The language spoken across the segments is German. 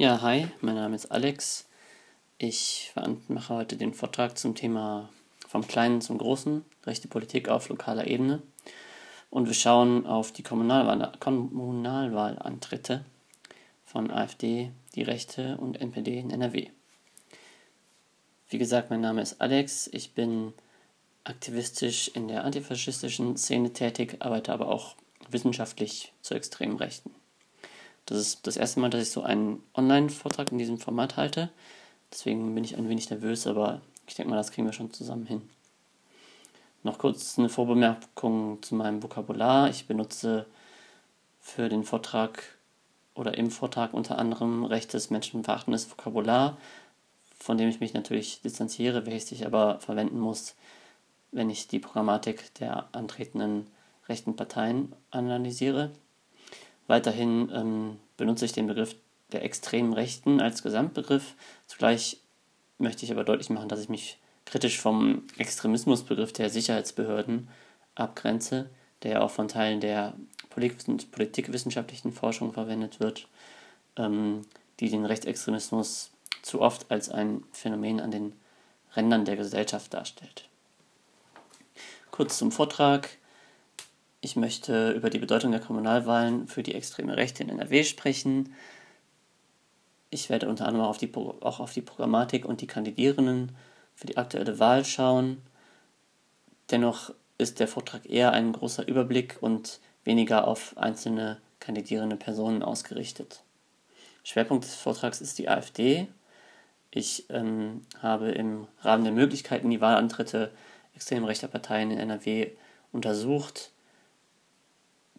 Ja, hi, mein Name ist Alex. Ich mache heute den Vortrag zum Thema vom Kleinen zum Großen, rechte Politik auf lokaler Ebene. Und wir schauen auf die Kommunalwahl, Kommunalwahlantritte von AfD, die Rechte und NPD in NRW. Wie gesagt, mein Name ist Alex. Ich bin aktivistisch in der antifaschistischen Szene tätig, arbeite aber auch wissenschaftlich zur extremen Rechten. Das ist das erste Mal, dass ich so einen Online-Vortrag in diesem Format halte. Deswegen bin ich ein wenig nervös, aber ich denke mal, das kriegen wir schon zusammen hin. Noch kurz eine Vorbemerkung zu meinem Vokabular. Ich benutze für den Vortrag oder im Vortrag unter anderem rechtes, menschenverachtendes Vokabular, von dem ich mich natürlich distanziere, welches ich aber verwenden muss, wenn ich die Programmatik der antretenden rechten Parteien analysiere. Weiterhin ähm, benutze ich den Begriff der extremen Rechten als Gesamtbegriff. Zugleich möchte ich aber deutlich machen, dass ich mich kritisch vom Extremismusbegriff der Sicherheitsbehörden abgrenze, der auch von Teilen der politikwissenschaftlichen Forschung verwendet wird, ähm, die den Rechtsextremismus zu oft als ein Phänomen an den Rändern der Gesellschaft darstellt. Kurz zum Vortrag. Ich möchte über die Bedeutung der Kommunalwahlen für die extreme Rechte in NRW sprechen. Ich werde unter anderem auf die, auch auf die Programmatik und die Kandidierenden für die aktuelle Wahl schauen. Dennoch ist der Vortrag eher ein großer Überblick und weniger auf einzelne kandidierende Personen ausgerichtet. Schwerpunkt des Vortrags ist die AfD. Ich ähm, habe im Rahmen der Möglichkeiten die Wahlantritte extrem rechter Parteien in NRW untersucht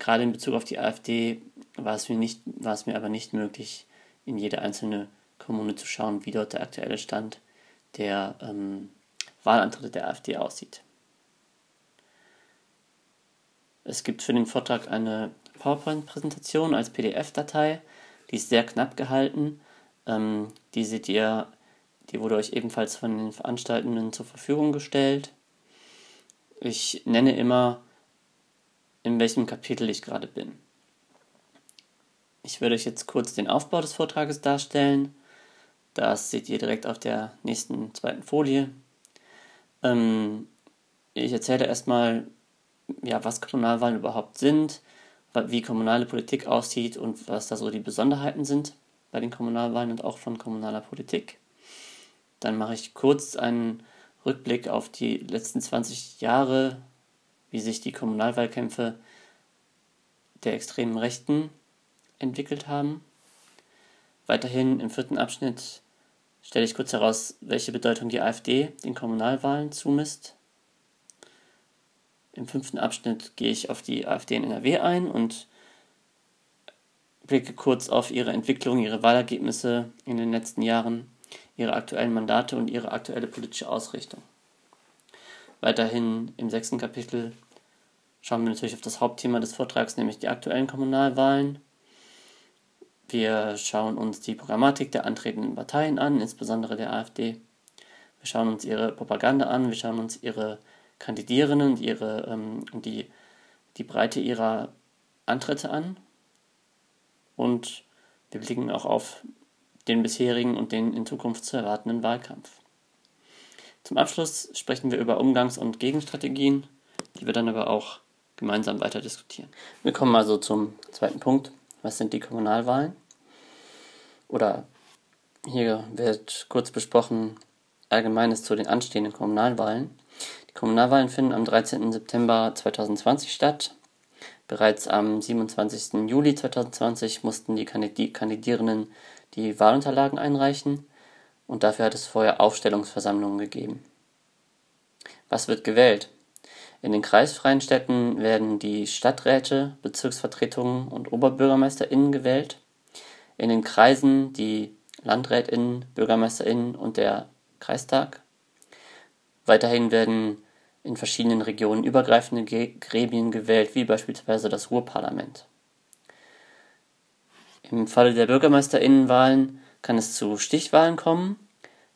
gerade in Bezug auf die AfD war es mir nicht, war es mir aber nicht möglich, in jede einzelne Kommune zu schauen, wie dort der aktuelle Stand der ähm, Wahlantritte der AfD aussieht. Es gibt für den Vortrag eine PowerPoint-Präsentation als PDF-Datei, die ist sehr knapp gehalten. Ähm, die seht ihr, die wurde euch ebenfalls von den Veranstaltenden zur Verfügung gestellt. Ich nenne immer in welchem Kapitel ich gerade bin. Ich werde euch jetzt kurz den Aufbau des Vortrages darstellen. Das seht ihr direkt auf der nächsten zweiten Folie. Ähm, ich erzähle erstmal, ja, was Kommunalwahlen überhaupt sind, wie kommunale Politik aussieht und was da so die Besonderheiten sind bei den Kommunalwahlen und auch von kommunaler Politik. Dann mache ich kurz einen Rückblick auf die letzten 20 Jahre wie sich die Kommunalwahlkämpfe der extremen Rechten entwickelt haben. Weiterhin im vierten Abschnitt stelle ich kurz heraus, welche Bedeutung die AfD den Kommunalwahlen zumisst. Im fünften Abschnitt gehe ich auf die AfD in NRW ein und blicke kurz auf ihre Entwicklung, ihre Wahlergebnisse in den letzten Jahren, ihre aktuellen Mandate und ihre aktuelle politische Ausrichtung. Weiterhin im sechsten Kapitel schauen wir natürlich auf das Hauptthema des Vortrags, nämlich die aktuellen Kommunalwahlen. Wir schauen uns die Programmatik der antretenden Parteien an, insbesondere der AfD. Wir schauen uns ihre Propaganda an, wir schauen uns ihre Kandidierenden und ihre, ähm, die, die Breite ihrer Antritte an. Und wir blicken auch auf den bisherigen und den in Zukunft zu erwartenden Wahlkampf. Zum Abschluss sprechen wir über Umgangs- und Gegenstrategien, die wir dann aber auch gemeinsam weiter diskutieren. Wir kommen also zum zweiten Punkt. Was sind die Kommunalwahlen? Oder hier wird kurz besprochen Allgemeines zu den anstehenden Kommunalwahlen. Die Kommunalwahlen finden am 13. September 2020 statt. Bereits am 27. Juli 2020 mussten die Kandidierenden die Wahlunterlagen einreichen und dafür hat es vorher Aufstellungsversammlungen gegeben. Was wird gewählt? In den kreisfreien Städten werden die Stadträte, Bezirksvertretungen und OberbürgermeisterInnen gewählt. In den Kreisen die LandrätInnen, BürgermeisterInnen und der Kreistag. Weiterhin werden in verschiedenen Regionen übergreifende Gremien gewählt, wie beispielsweise das Ruhrparlament. Im Falle der BürgermeisterInnenwahlen kann es zu Stichwahlen kommen,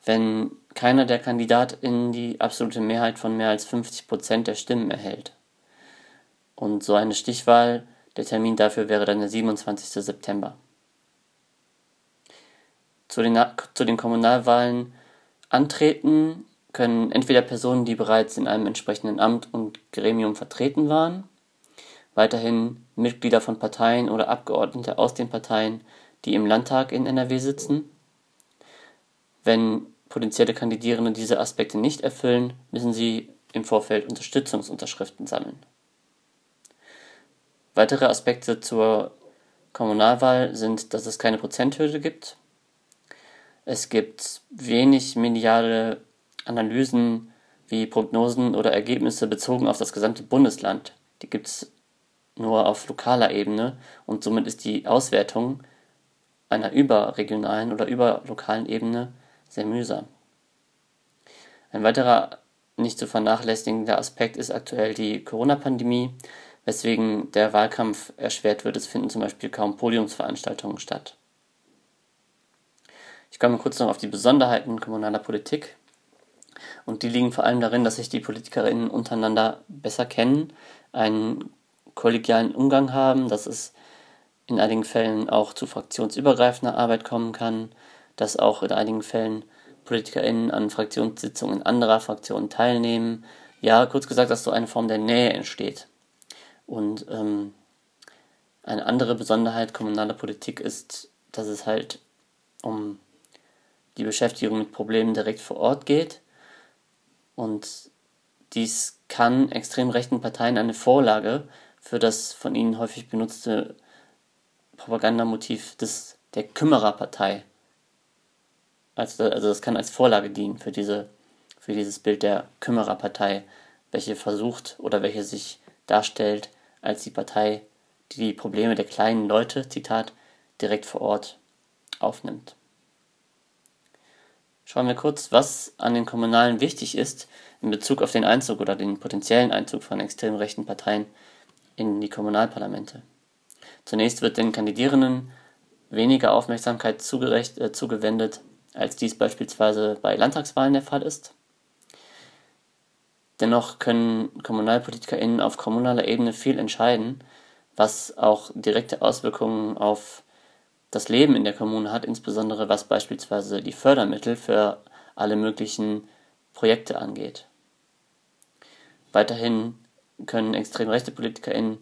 wenn keiner der KandidatInnen die absolute Mehrheit von mehr als 50 Prozent der Stimmen erhält. Und so eine Stichwahl, der Termin dafür wäre dann der 27. September. zu den, zu den Kommunalwahlen antreten können entweder Personen, die bereits in einem entsprechenden Amt und Gremium vertreten waren, weiterhin Mitglieder von Parteien oder Abgeordnete aus den Parteien, die im Landtag in NRW sitzen. Wenn potenzielle Kandidierende diese Aspekte nicht erfüllen, müssen sie im Vorfeld Unterstützungsunterschriften sammeln. Weitere Aspekte zur Kommunalwahl sind, dass es keine Prozenthürde gibt. Es gibt wenig mediale Analysen wie Prognosen oder Ergebnisse bezogen auf das gesamte Bundesland. Die gibt es nur auf lokaler Ebene und somit ist die Auswertung einer überregionalen oder überlokalen Ebene sehr mühsam. Ein weiterer nicht zu vernachlässigender Aspekt ist aktuell die Corona-Pandemie, weswegen der Wahlkampf erschwert wird. Es finden zum Beispiel kaum Podiumsveranstaltungen statt. Ich komme kurz noch auf die Besonderheiten kommunaler Politik. Und die liegen vor allem darin, dass sich die PolitikerInnen untereinander besser kennen, einen kollegialen Umgang haben, dass es in einigen Fällen auch zu fraktionsübergreifender Arbeit kommen kann, dass auch in einigen Fällen PolitikerInnen an Fraktionssitzungen anderer Fraktionen teilnehmen. Ja, kurz gesagt, dass so eine Form der Nähe entsteht. Und ähm, eine andere Besonderheit kommunaler Politik ist, dass es halt um die Beschäftigung mit Problemen direkt vor Ort geht. Und dies kann extrem rechten Parteien eine Vorlage für das von ihnen häufig benutzte Propagandamotiv des, der Kümmererpartei. Also, also das kann als Vorlage dienen für, diese, für dieses Bild der Kümmererpartei, welche versucht oder welche sich darstellt als die Partei, die die Probleme der kleinen Leute, Zitat, direkt vor Ort aufnimmt. Schauen wir kurz, was an den Kommunalen wichtig ist in Bezug auf den Einzug oder den potenziellen Einzug von extrem rechten Parteien in die Kommunalparlamente. Zunächst wird den Kandidierenden weniger Aufmerksamkeit äh, zugewendet, als dies beispielsweise bei Landtagswahlen der Fall ist. Dennoch können KommunalpolitikerInnen auf kommunaler Ebene viel entscheiden, was auch direkte Auswirkungen auf das Leben in der Kommune hat, insbesondere was beispielsweise die Fördermittel für alle möglichen Projekte angeht. Weiterhin können extrem rechte PolitikerInnen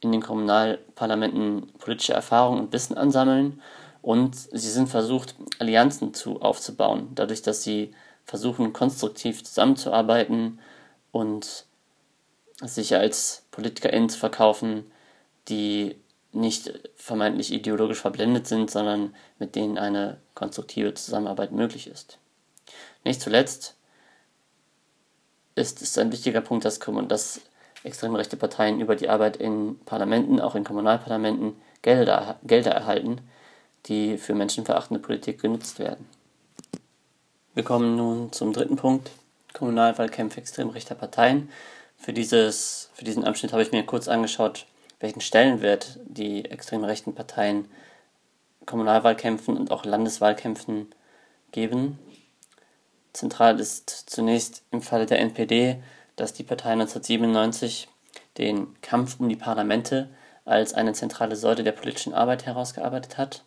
in den Kommunalparlamenten politische Erfahrung und Wissen ansammeln und sie sind versucht, Allianzen zu, aufzubauen, dadurch, dass sie versuchen, konstruktiv zusammenzuarbeiten und sich als PolitikerInnen zu verkaufen, die nicht vermeintlich ideologisch verblendet sind, sondern mit denen eine konstruktive Zusammenarbeit möglich ist. Nicht zuletzt ist es ein wichtiger Punkt, dass, dass extrem rechte Parteien über die Arbeit in Parlamenten, auch in Kommunalparlamenten, Gelder, Gelder erhalten, die für menschenverachtende Politik genutzt werden. Wir kommen nun zum dritten Punkt, Kommunalwahlkämpfe extrem rechter Parteien. Für, dieses, für diesen Abschnitt habe ich mir kurz angeschaut, welchen Stellenwert die extrem rechten Parteien Kommunalwahlkämpfen und auch Landeswahlkämpfen geben. Zentral ist zunächst im Falle der NPD, dass die Partei 1997 den Kampf um die Parlamente als eine zentrale Säule der politischen Arbeit herausgearbeitet hat.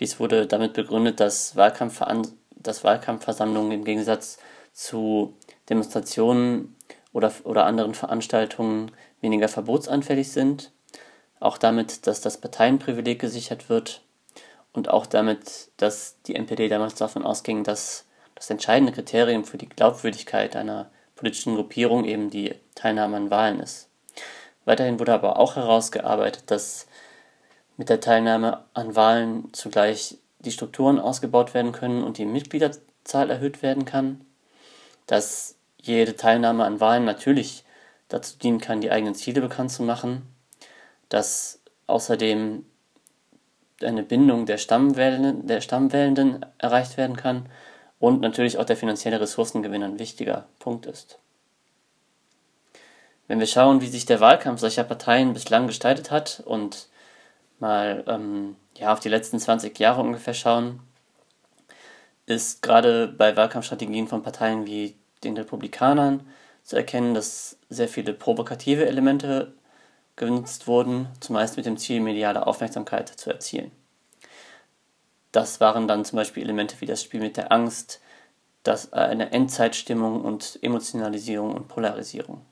Dies wurde damit begründet, dass, Wahlkampfveran dass Wahlkampfversammlungen im Gegensatz zu Demonstrationen oder, oder anderen Veranstaltungen weniger verbotsanfällig sind, auch damit, dass das Parteienprivileg gesichert wird und auch damit, dass die NPD damals davon ausging, dass das entscheidende Kriterium für die Glaubwürdigkeit einer politischen Gruppierung eben die Teilnahme an Wahlen ist. Weiterhin wurde aber auch herausgearbeitet, dass mit der Teilnahme an Wahlen zugleich die Strukturen ausgebaut werden können und die Mitgliederzahl erhöht werden kann, dass jede Teilnahme an Wahlen natürlich dazu dienen kann, die eigenen Ziele bekannt zu machen, dass außerdem eine Bindung der Stammwählenden, der Stammwählenden erreicht werden kann und natürlich auch der finanzielle Ressourcengewinn ein wichtiger Punkt ist. Wenn wir schauen, wie sich der Wahlkampf solcher Parteien bislang gestaltet hat und mal ähm, ja, auf die letzten 20 Jahre ungefähr schauen, ist gerade bei Wahlkampfstrategien von Parteien wie den Republikanern zu erkennen, dass sehr viele provokative Elemente genutzt wurden, zumeist mit dem Ziel, mediale Aufmerksamkeit zu erzielen. Das waren dann zum Beispiel Elemente wie das Spiel mit der Angst, das, äh, eine Endzeitstimmung und Emotionalisierung und Polarisierung.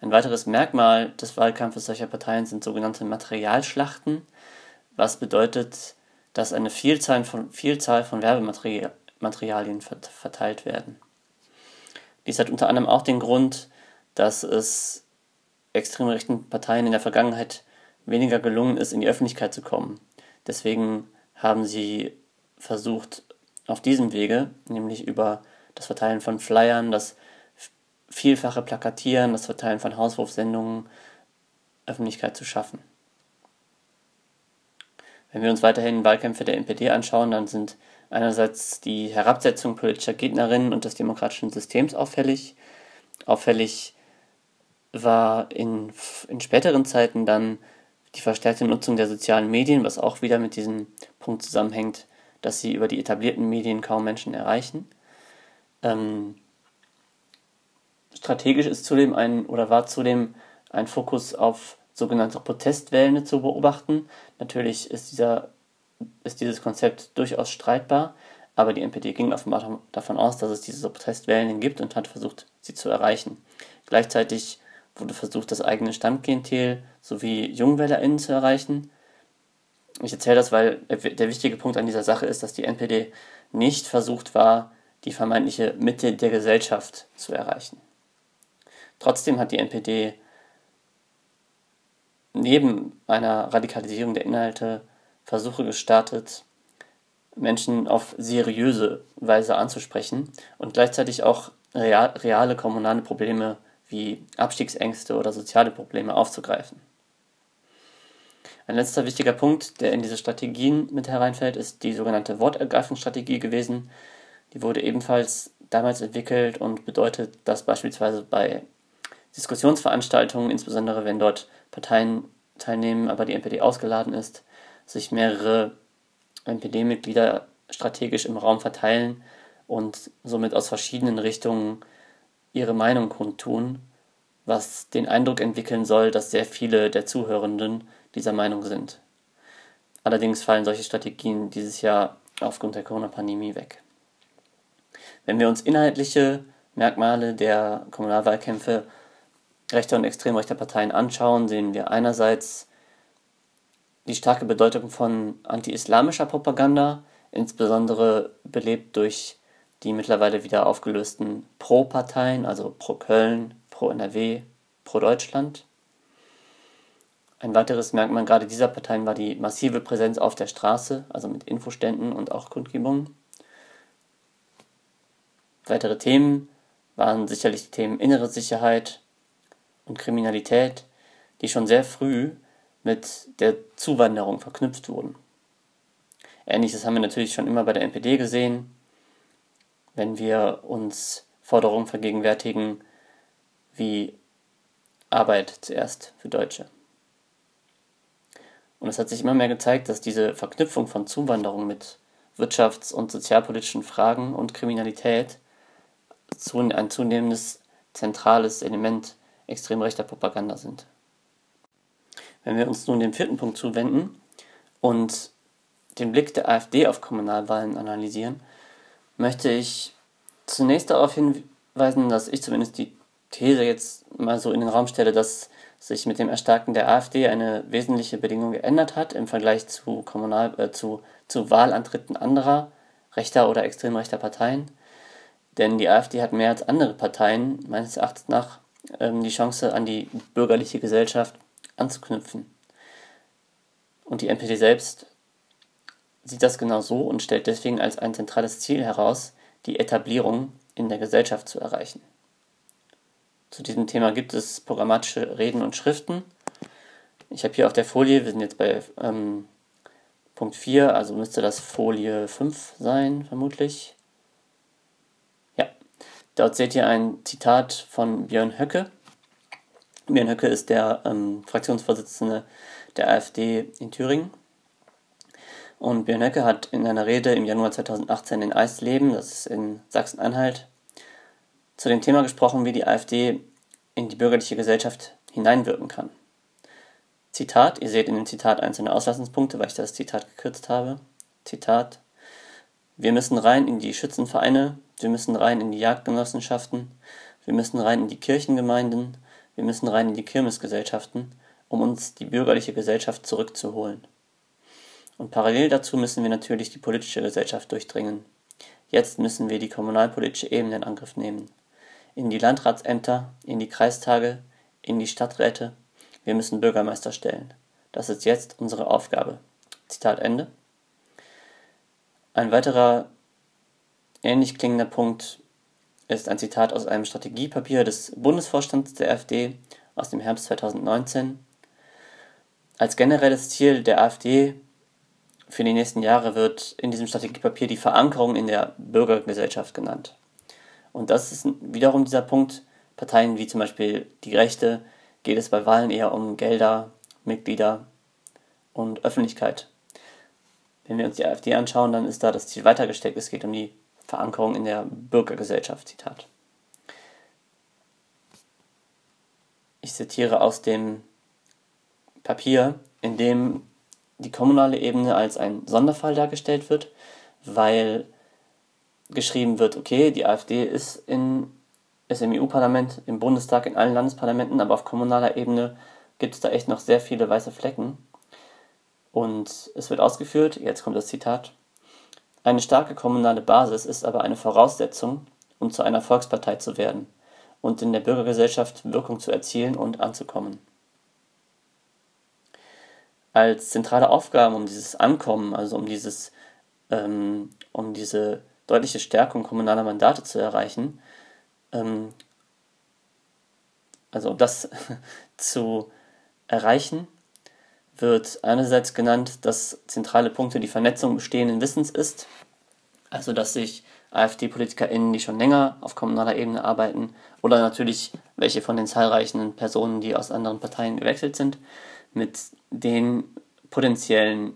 Ein weiteres Merkmal des Wahlkampfes solcher Parteien sind sogenannte Materialschlachten, was bedeutet, dass eine Vielzahl von, Vielzahl von Werbematerialien verteilt werden. Dies hat unter anderem auch den Grund, dass es extrem rechten Parteien in der Vergangenheit weniger gelungen ist, in die Öffentlichkeit zu kommen. Deswegen haben sie versucht, auf diesem Wege, nämlich über das Verteilen von Flyern, das vielfache Plakatieren, das Verteilen von Hauswurfsendungen, Öffentlichkeit zu schaffen. Wenn wir uns weiterhin Wahlkämpfe der NPD anschauen, dann sind einerseits die Herabsetzung politischer Gegnerinnen und des demokratischen Systems auffällig. Auffällig war in, in späteren Zeiten dann die verstärkte Nutzung der sozialen Medien, was auch wieder mit diesem Punkt zusammenhängt, dass sie über die etablierten Medien kaum Menschen erreichen. Ähm, strategisch ist zudem ein oder war zudem ein Fokus auf sogenannte Protestwellen zu beobachten. Natürlich ist, dieser, ist dieses Konzept durchaus streitbar, aber die NPD ging offenbar davon aus, dass es diese Protestwellen gibt und hat versucht, sie zu erreichen. Gleichzeitig wurde versucht, das eigene Stammklientel sowie JungwählerInnen zu erreichen. Ich erzähle das, weil der wichtige Punkt an dieser Sache ist, dass die NPD nicht versucht war, die vermeintliche Mitte der Gesellschaft zu erreichen. Trotzdem hat die NPD neben einer Radikalisierung der Inhalte Versuche gestartet, Menschen auf seriöse Weise anzusprechen und gleichzeitig auch real, reale kommunale Probleme wie Abstiegsängste oder soziale Probleme aufzugreifen. Ein letzter wichtiger Punkt, der in diese Strategien mit hereinfällt, ist die sogenannte Wortergreifungsstrategie gewesen. Die wurde ebenfalls damals entwickelt und bedeutet, dass beispielsweise bei Diskussionsveranstaltungen, insbesondere wenn dort Parteien teilnehmen, aber die NPD ausgeladen ist, sich mehrere NPD-Mitglieder strategisch im Raum verteilen und somit aus verschiedenen Richtungen ihre Meinung kundtun, was den Eindruck entwickeln soll, dass sehr viele der Zuhörenden dieser Meinung sind. Allerdings fallen solche Strategien dieses Jahr aufgrund der Corona-Pandemie weg. Wenn wir uns inhaltliche Merkmale der Kommunalwahlkämpfe rechter und extrem rechter Parteien anschauen, sehen wir einerseits die starke Bedeutung von anti-islamischer Propaganda, insbesondere belebt durch die mittlerweile wieder aufgelösten Pro-Parteien, also Pro Köln, Pro NRW, Pro Deutschland. Ein weiteres Merkmal gerade dieser Parteien war die massive Präsenz auf der Straße, also mit Infoständen und auch Kundgebungen. Weitere Themen waren sicherlich die Themen innere Sicherheit, und Kriminalität, die schon sehr früh mit der Zuwanderung verknüpft wurden. Ähnliches haben wir natürlich schon immer bei der NPD gesehen, wenn wir uns Forderungen vergegenwärtigen wie Arbeit zuerst für Deutsche. Und es hat sich immer mehr gezeigt, dass diese Verknüpfung von Zuwanderung mit wirtschafts- und sozialpolitischen Fragen und Kriminalität ein zunehmendes zentrales Element extrem rechter Propaganda sind. Wenn wir uns nun dem vierten Punkt zuwenden und den Blick der AfD auf Kommunalwahlen analysieren, möchte ich zunächst darauf hinweisen, dass ich zumindest die These jetzt mal so in den Raum stelle, dass sich mit dem Erstarken der AfD eine wesentliche Bedingung geändert hat im Vergleich zu, Kommunal äh, zu, zu Wahlantritten anderer rechter oder extrem rechter Parteien. Denn die AfD hat mehr als andere Parteien meines Erachtens nach ähm, die Chance, an die bürgerliche Gesellschaft anzuknüpfen. Und die NPD selbst sieht das genau so und stellt deswegen als ein zentrales Ziel heraus, die Etablierung in der Gesellschaft zu erreichen. Zu diesem Thema gibt es programmatische Reden und Schriften. Ich habe hier auf der Folie, wir sind jetzt bei ähm, Punkt 4, also müsste das Folie 5 sein, vermutlich. Dort seht ihr ein Zitat von Björn Höcke. Björn Höcke ist der ähm, Fraktionsvorsitzende der AfD in Thüringen. Und Björn Höcke hat in einer Rede im Januar 2018 in Eisleben, das ist in Sachsen-Anhalt, zu dem Thema gesprochen, wie die AfD in die bürgerliche Gesellschaft hineinwirken kann. Zitat, ihr seht in dem Zitat einzelne Auslassungspunkte, weil ich das Zitat gekürzt habe. Zitat, wir müssen rein in die Schützenvereine, wir müssen rein in die Jagdgenossenschaften, wir müssen rein in die Kirchengemeinden, wir müssen rein in die Kirmesgesellschaften, um uns die bürgerliche Gesellschaft zurückzuholen. Und parallel dazu müssen wir natürlich die politische Gesellschaft durchdringen. Jetzt müssen wir die kommunalpolitische Ebene in Angriff nehmen. In die Landratsämter, in die Kreistage, in die Stadträte. Wir müssen Bürgermeister stellen. Das ist jetzt unsere Aufgabe. Zitat Ende. Ein weiterer ähnlich klingender Punkt ist ein Zitat aus einem Strategiepapier des Bundesvorstands der AfD aus dem Herbst 2019. Als generelles Ziel der AfD für die nächsten Jahre wird in diesem Strategiepapier die Verankerung in der Bürgergesellschaft genannt. Und das ist wiederum dieser Punkt. Parteien wie zum Beispiel die Rechte geht es bei Wahlen eher um Gelder, Mitglieder und Öffentlichkeit. Wenn wir uns die AfD anschauen, dann ist da das Ziel weitergesteckt. Es geht um die Verankerung in der Bürgergesellschaft. Zitat. Ich zitiere aus dem Papier, in dem die kommunale Ebene als ein Sonderfall dargestellt wird, weil geschrieben wird, okay, die AfD ist, in, ist im EU-Parlament, im Bundestag, in allen Landesparlamenten, aber auf kommunaler Ebene gibt es da echt noch sehr viele weiße Flecken. Und es wird ausgeführt, jetzt kommt das Zitat, eine starke kommunale Basis ist aber eine Voraussetzung, um zu einer Volkspartei zu werden und in der Bürgergesellschaft Wirkung zu erzielen und anzukommen. Als zentrale Aufgaben, um dieses Ankommen, also um dieses, ähm, um diese deutliche Stärkung kommunaler Mandate zu erreichen, ähm, also um das zu erreichen, wird einerseits genannt, dass zentrale Punkte die Vernetzung bestehenden Wissens ist, also dass sich AfD-PolitikerInnen, die schon länger auf kommunaler Ebene arbeiten, oder natürlich welche von den zahlreichen Personen, die aus anderen Parteien gewechselt sind, mit den potenziellen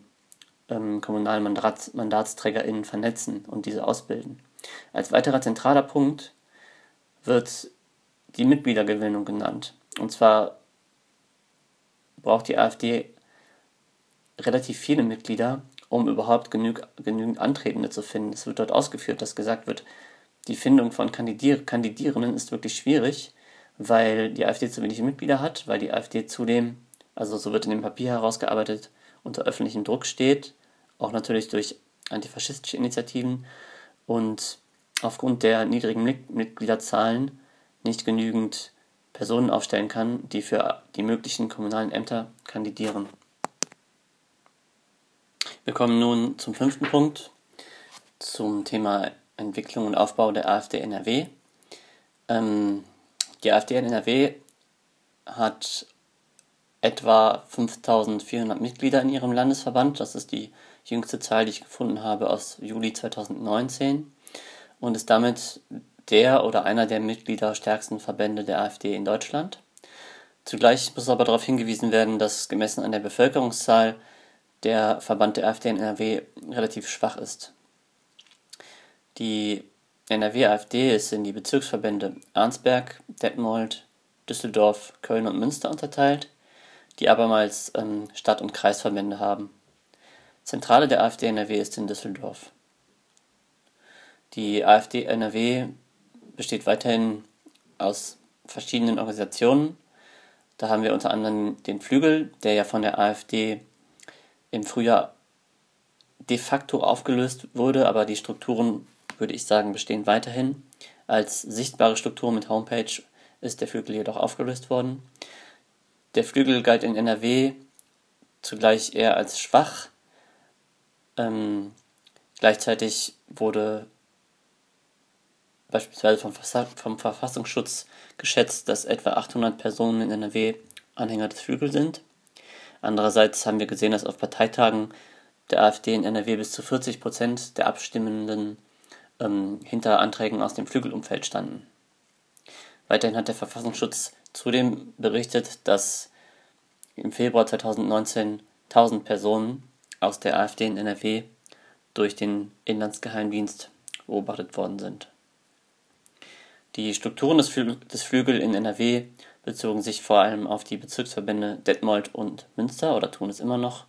ähm, kommunalen Mandats MandatsträgerInnen vernetzen und diese ausbilden. Als weiterer zentraler Punkt wird die Mitgliedergewinnung genannt. Und zwar braucht die AfD relativ viele Mitglieder, um überhaupt genüg, genügend Antretende zu finden. Es wird dort ausgeführt, dass gesagt wird, die Findung von Kandidier Kandidierenden ist wirklich schwierig, weil die AfD zu wenig Mitglieder hat, weil die AfD zudem, also so wird in dem Papier herausgearbeitet, unter öffentlichem Druck steht, auch natürlich durch antifaschistische Initiativen und aufgrund der niedrigen Mitgliederzahlen nicht genügend Personen aufstellen kann, die für die möglichen kommunalen Ämter kandidieren. Wir kommen nun zum fünften Punkt, zum Thema Entwicklung und Aufbau der AfD NRW. Ähm, die AfD NRW hat etwa 5400 Mitglieder in ihrem Landesverband. Das ist die jüngste Zahl, die ich gefunden habe aus Juli 2019 und ist damit der oder einer der mitgliederstärksten Verbände der AfD in Deutschland. Zugleich muss aber darauf hingewiesen werden, dass gemessen an der Bevölkerungszahl der Verband der AfD in NRW relativ schwach ist. Die NRW-AfD ist in die Bezirksverbände Arnsberg, Detmold, Düsseldorf, Köln und Münster unterteilt die abermals ähm, Stadt- und Kreisverbände haben. Zentrale der AfD NRW ist in Düsseldorf. Die AfD NRW besteht weiterhin aus verschiedenen Organisationen. Da haben wir unter anderem den Flügel, der ja von der AfD im Frühjahr de facto aufgelöst wurde, aber die Strukturen, würde ich sagen, bestehen weiterhin. Als sichtbare Struktur mit Homepage ist der Flügel jedoch aufgelöst worden. Der Flügel galt in NRW zugleich eher als schwach. Ähm, gleichzeitig wurde beispielsweise vom, vom, Verfassungsschutz geschätzt, dass etwa 800 Personen in NRW Anhänger des Flügels sind. Andererseits haben wir gesehen, dass auf Parteitagen der AfD in NRW bis zu 40 Prozent der Abstimmenden ähm, hinter Anträgen aus dem Flügelumfeld standen. Weiterhin hat der Verfassungsschutz zudem berichtet, dass im Februar 2019 1000 Personen aus der AfD in NRW durch den Inlandsgeheimdienst beobachtet worden sind. Die Strukturen des, Flü des Flügel in NRW bezogen sich vor allem auf die Bezirksverbände Detmold und Münster oder tun es immer noch.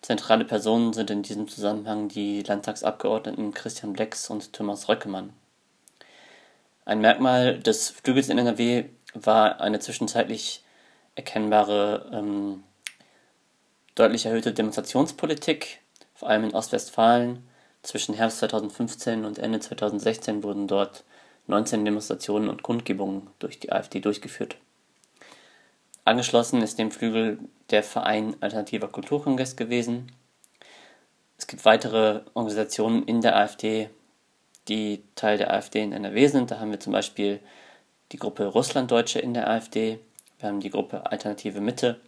Zentrale Personen sind in diesem Zusammenhang die Landtagsabgeordneten Christian Blex und Thomas Röckemann. Ein Merkmal des Flügels in NRW war eine zwischenzeitlich erkennbare ähm, deutlich erhöhte Demonstrationspolitik, vor allem in Ostwestfalen. Zwischen Herbst 2015 und Ende 2016 wurden dort 19 Demonstrationen und Kundgebungen durch die AfD durchgeführt. Angeschlossen ist dem Flügel der Verein Alternativer Kulturkongress gewesen. Es gibt weitere Organisationen in der AfD, die Teil der AfD in NRW sind. Da haben wir zum Beispiel die Gruppe Russlanddeutsche in der AfD, wir haben die Gruppe Alternative Mitte.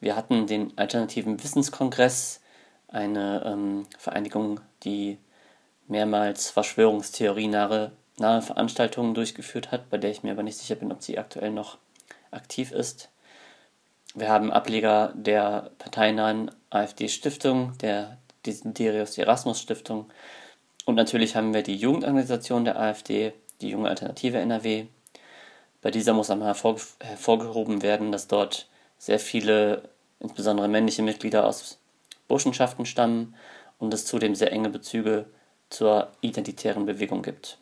Wir hatten den Alternativen Wissenskongress, eine ähm, Vereinigung, die mehrmals Verschwörungstheorie-nahe nahe Veranstaltungen durchgeführt hat, bei der ich mir aber nicht sicher bin, ob sie aktuell noch aktiv ist. Wir haben Ableger der parteinahen AfD-Stiftung, der Desiderius Erasmus Stiftung und natürlich haben wir die Jugendorganisation der AfD, die Junge Alternative NRW, bei dieser muss einmal hervor, hervorgehoben werden, dass dort sehr viele, insbesondere männliche Mitglieder aus Burschenschaften stammen und es zudem sehr enge Bezüge zur identitären Bewegung gibt.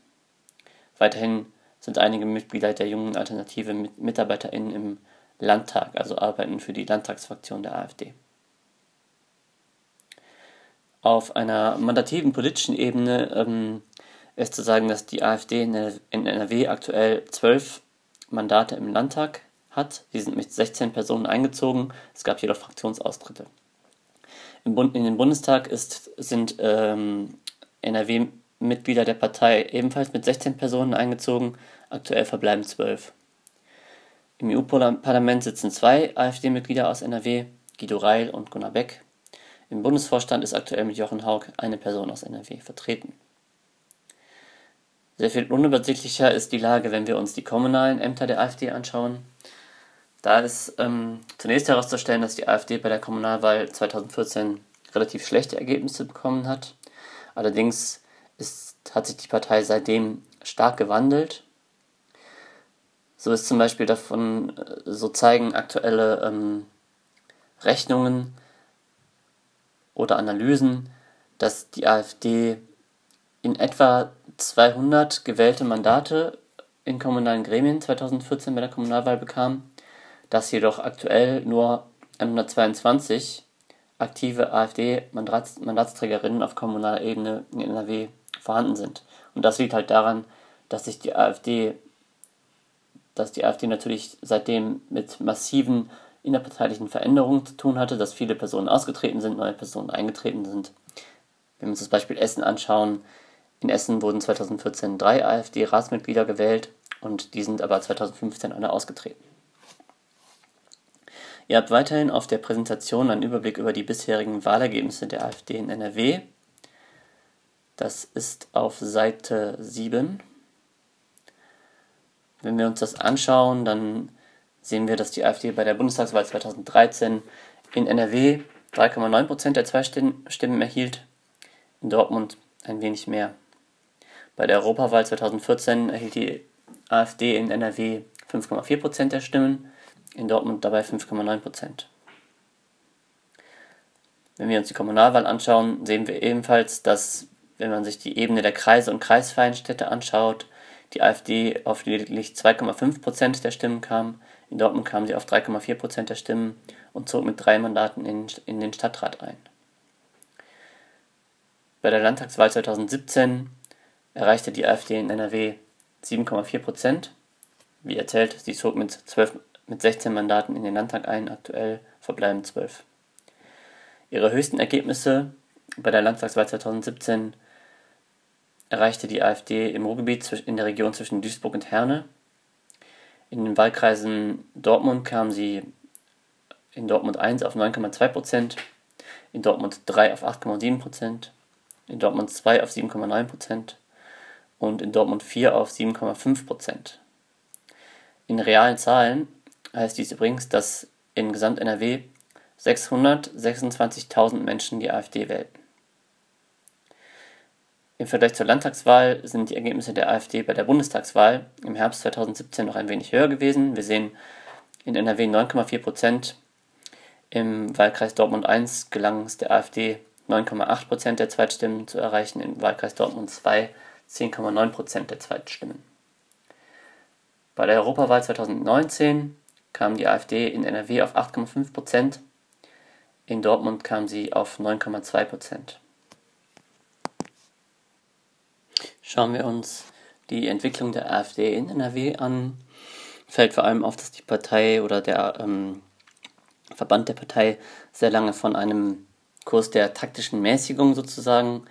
Weiterhin sind einige Mitglieder der jungen Alternative MitarbeiterInnen im Landtag, also arbeiten für die Landtagsfraktion der AfD. Auf einer mandativen politischen Ebene ähm, ist zu sagen, dass die AfD in NRW aktuell zwölf Mandate im Landtag hat. Sie sind mit 16 Personen eingezogen. Es gab jedoch Fraktionsaustritte. Im Bund, in den Bundestag ist, sind ähm, NRW-Mitglieder der Partei ebenfalls mit 16 Personen eingezogen. Aktuell verbleiben 12. Im EU-Parlament sitzen zwei AfD-Mitglieder aus NRW, Guido Reil und Gunnar Beck. Im Bundesvorstand ist aktuell mit Jochen Haug eine Person aus NRW vertreten. Sehr viel unübersichtlicher ist die Lage, wenn wir uns die kommunalen Ämter der AfD anschauen. Da ist ähm, zunächst herauszustellen, dass die AfD bei der Kommunalwahl 2014 relativ schlechte Ergebnisse bekommen hat. Allerdings ist, hat sich die Partei seitdem stark gewandelt. So ist zum Beispiel davon, äh, so zeigen aktuelle ähm, Rechnungen oder Analysen, dass die AfD in etwa 200 gewählte Mandate in kommunalen Gremien 2014 bei der Kommunalwahl bekam, dass jedoch aktuell nur 122 aktive AfD-Mandatsträgerinnen auf kommunaler Ebene in NRW vorhanden sind. Und das liegt halt daran, dass sich die AfD, dass die AfD natürlich seitdem mit massiven innerparteilichen Veränderungen zu tun hatte, dass viele Personen ausgetreten sind, neue Personen eingetreten sind. Wenn wir uns das Beispiel Essen anschauen, in Essen wurden 2014 drei AfD-Ratsmitglieder gewählt und die sind aber 2015 alle ausgetreten. Ihr habt weiterhin auf der Präsentation einen Überblick über die bisherigen Wahlergebnisse der AfD in NRW. Das ist auf Seite 7. Wenn wir uns das anschauen, dann sehen wir, dass die AfD bei der Bundestagswahl 2013 in NRW 3,9% der Zweitstimmen erhielt, in Dortmund ein wenig mehr. Bei der Europawahl 2014 erhielt die AfD in NRW 5,4% der Stimmen, in Dortmund dabei 5,9%. Wenn wir uns die Kommunalwahl anschauen, sehen wir ebenfalls, dass, wenn man sich die Ebene der Kreise und kreisfreien Städte anschaut, die AfD auf lediglich 2,5% der Stimmen kam. In Dortmund kam sie auf 3,4% der Stimmen und zog mit drei Mandaten in, in den Stadtrat ein. Bei der Landtagswahl 2017 erreichte die AfD in NRW 7,4 Prozent. Wie erzählt, sie zog mit, 12, mit 16 Mandaten in den Landtag ein, aktuell verbleiben 12. Ihre höchsten Ergebnisse bei der Landtagswahl 2017 erreichte die AfD im Ruhrgebiet in der Region zwischen Duisburg und Herne. In den Wahlkreisen Dortmund kam sie in Dortmund 1 auf 9,2 Prozent, in Dortmund 3 auf 8,7 Prozent, in Dortmund 2 auf 7,9 Prozent und in Dortmund 4 auf 7,5 Prozent. In realen Zahlen heißt dies übrigens, dass in Gesamt-NRW 626.000 Menschen die AfD wählten. Im Vergleich zur Landtagswahl sind die Ergebnisse der AfD bei der Bundestagswahl im Herbst 2017 noch ein wenig höher gewesen. Wir sehen in NRW 9,4 Prozent, Im Wahlkreis Dortmund I gelang es der AfD 9,8% der Zweitstimmen zu erreichen, im Wahlkreis Dortmund II 10,9% der Zweitstimmen. Bei der Europawahl 2019 kam die AfD in NRW auf 8,5%, in Dortmund kam sie auf 9,2%. Schauen wir uns die Entwicklung der AfD in NRW an, fällt vor allem auf, dass die Partei oder der ähm, Verband der Partei sehr lange von einem Kurs der taktischen Mäßigung sozusagen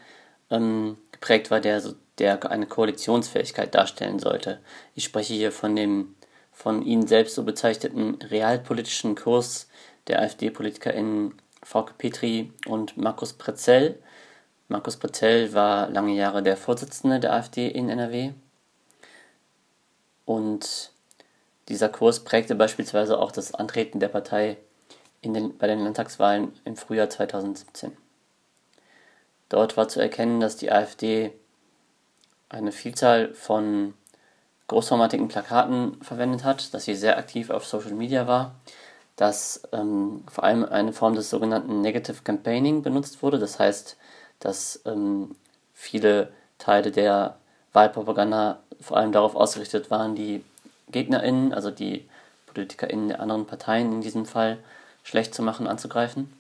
ähm, geprägt war, der, der eine Koalitionsfähigkeit darstellen sollte. Ich spreche hier von dem von ihnen selbst so bezeichneten realpolitischen Kurs der AfD-PolitikerInnen Frauke Petri und Markus Prezell. Markus Prezell war lange Jahre der Vorsitzende der AfD in NRW. Und dieser Kurs prägte beispielsweise auch das Antreten der Partei in den, bei den Landtagswahlen im Frühjahr 2017. Dort war zu erkennen, dass die AfD eine Vielzahl von großformatigen Plakaten verwendet hat, dass sie sehr aktiv auf Social Media war, dass ähm, vor allem eine Form des sogenannten Negative Campaigning benutzt wurde. Das heißt, dass ähm, viele Teile der Wahlpropaganda vor allem darauf ausgerichtet waren, die GegnerInnen, also die PolitikerInnen der anderen Parteien in diesem Fall, schlecht zu machen, anzugreifen.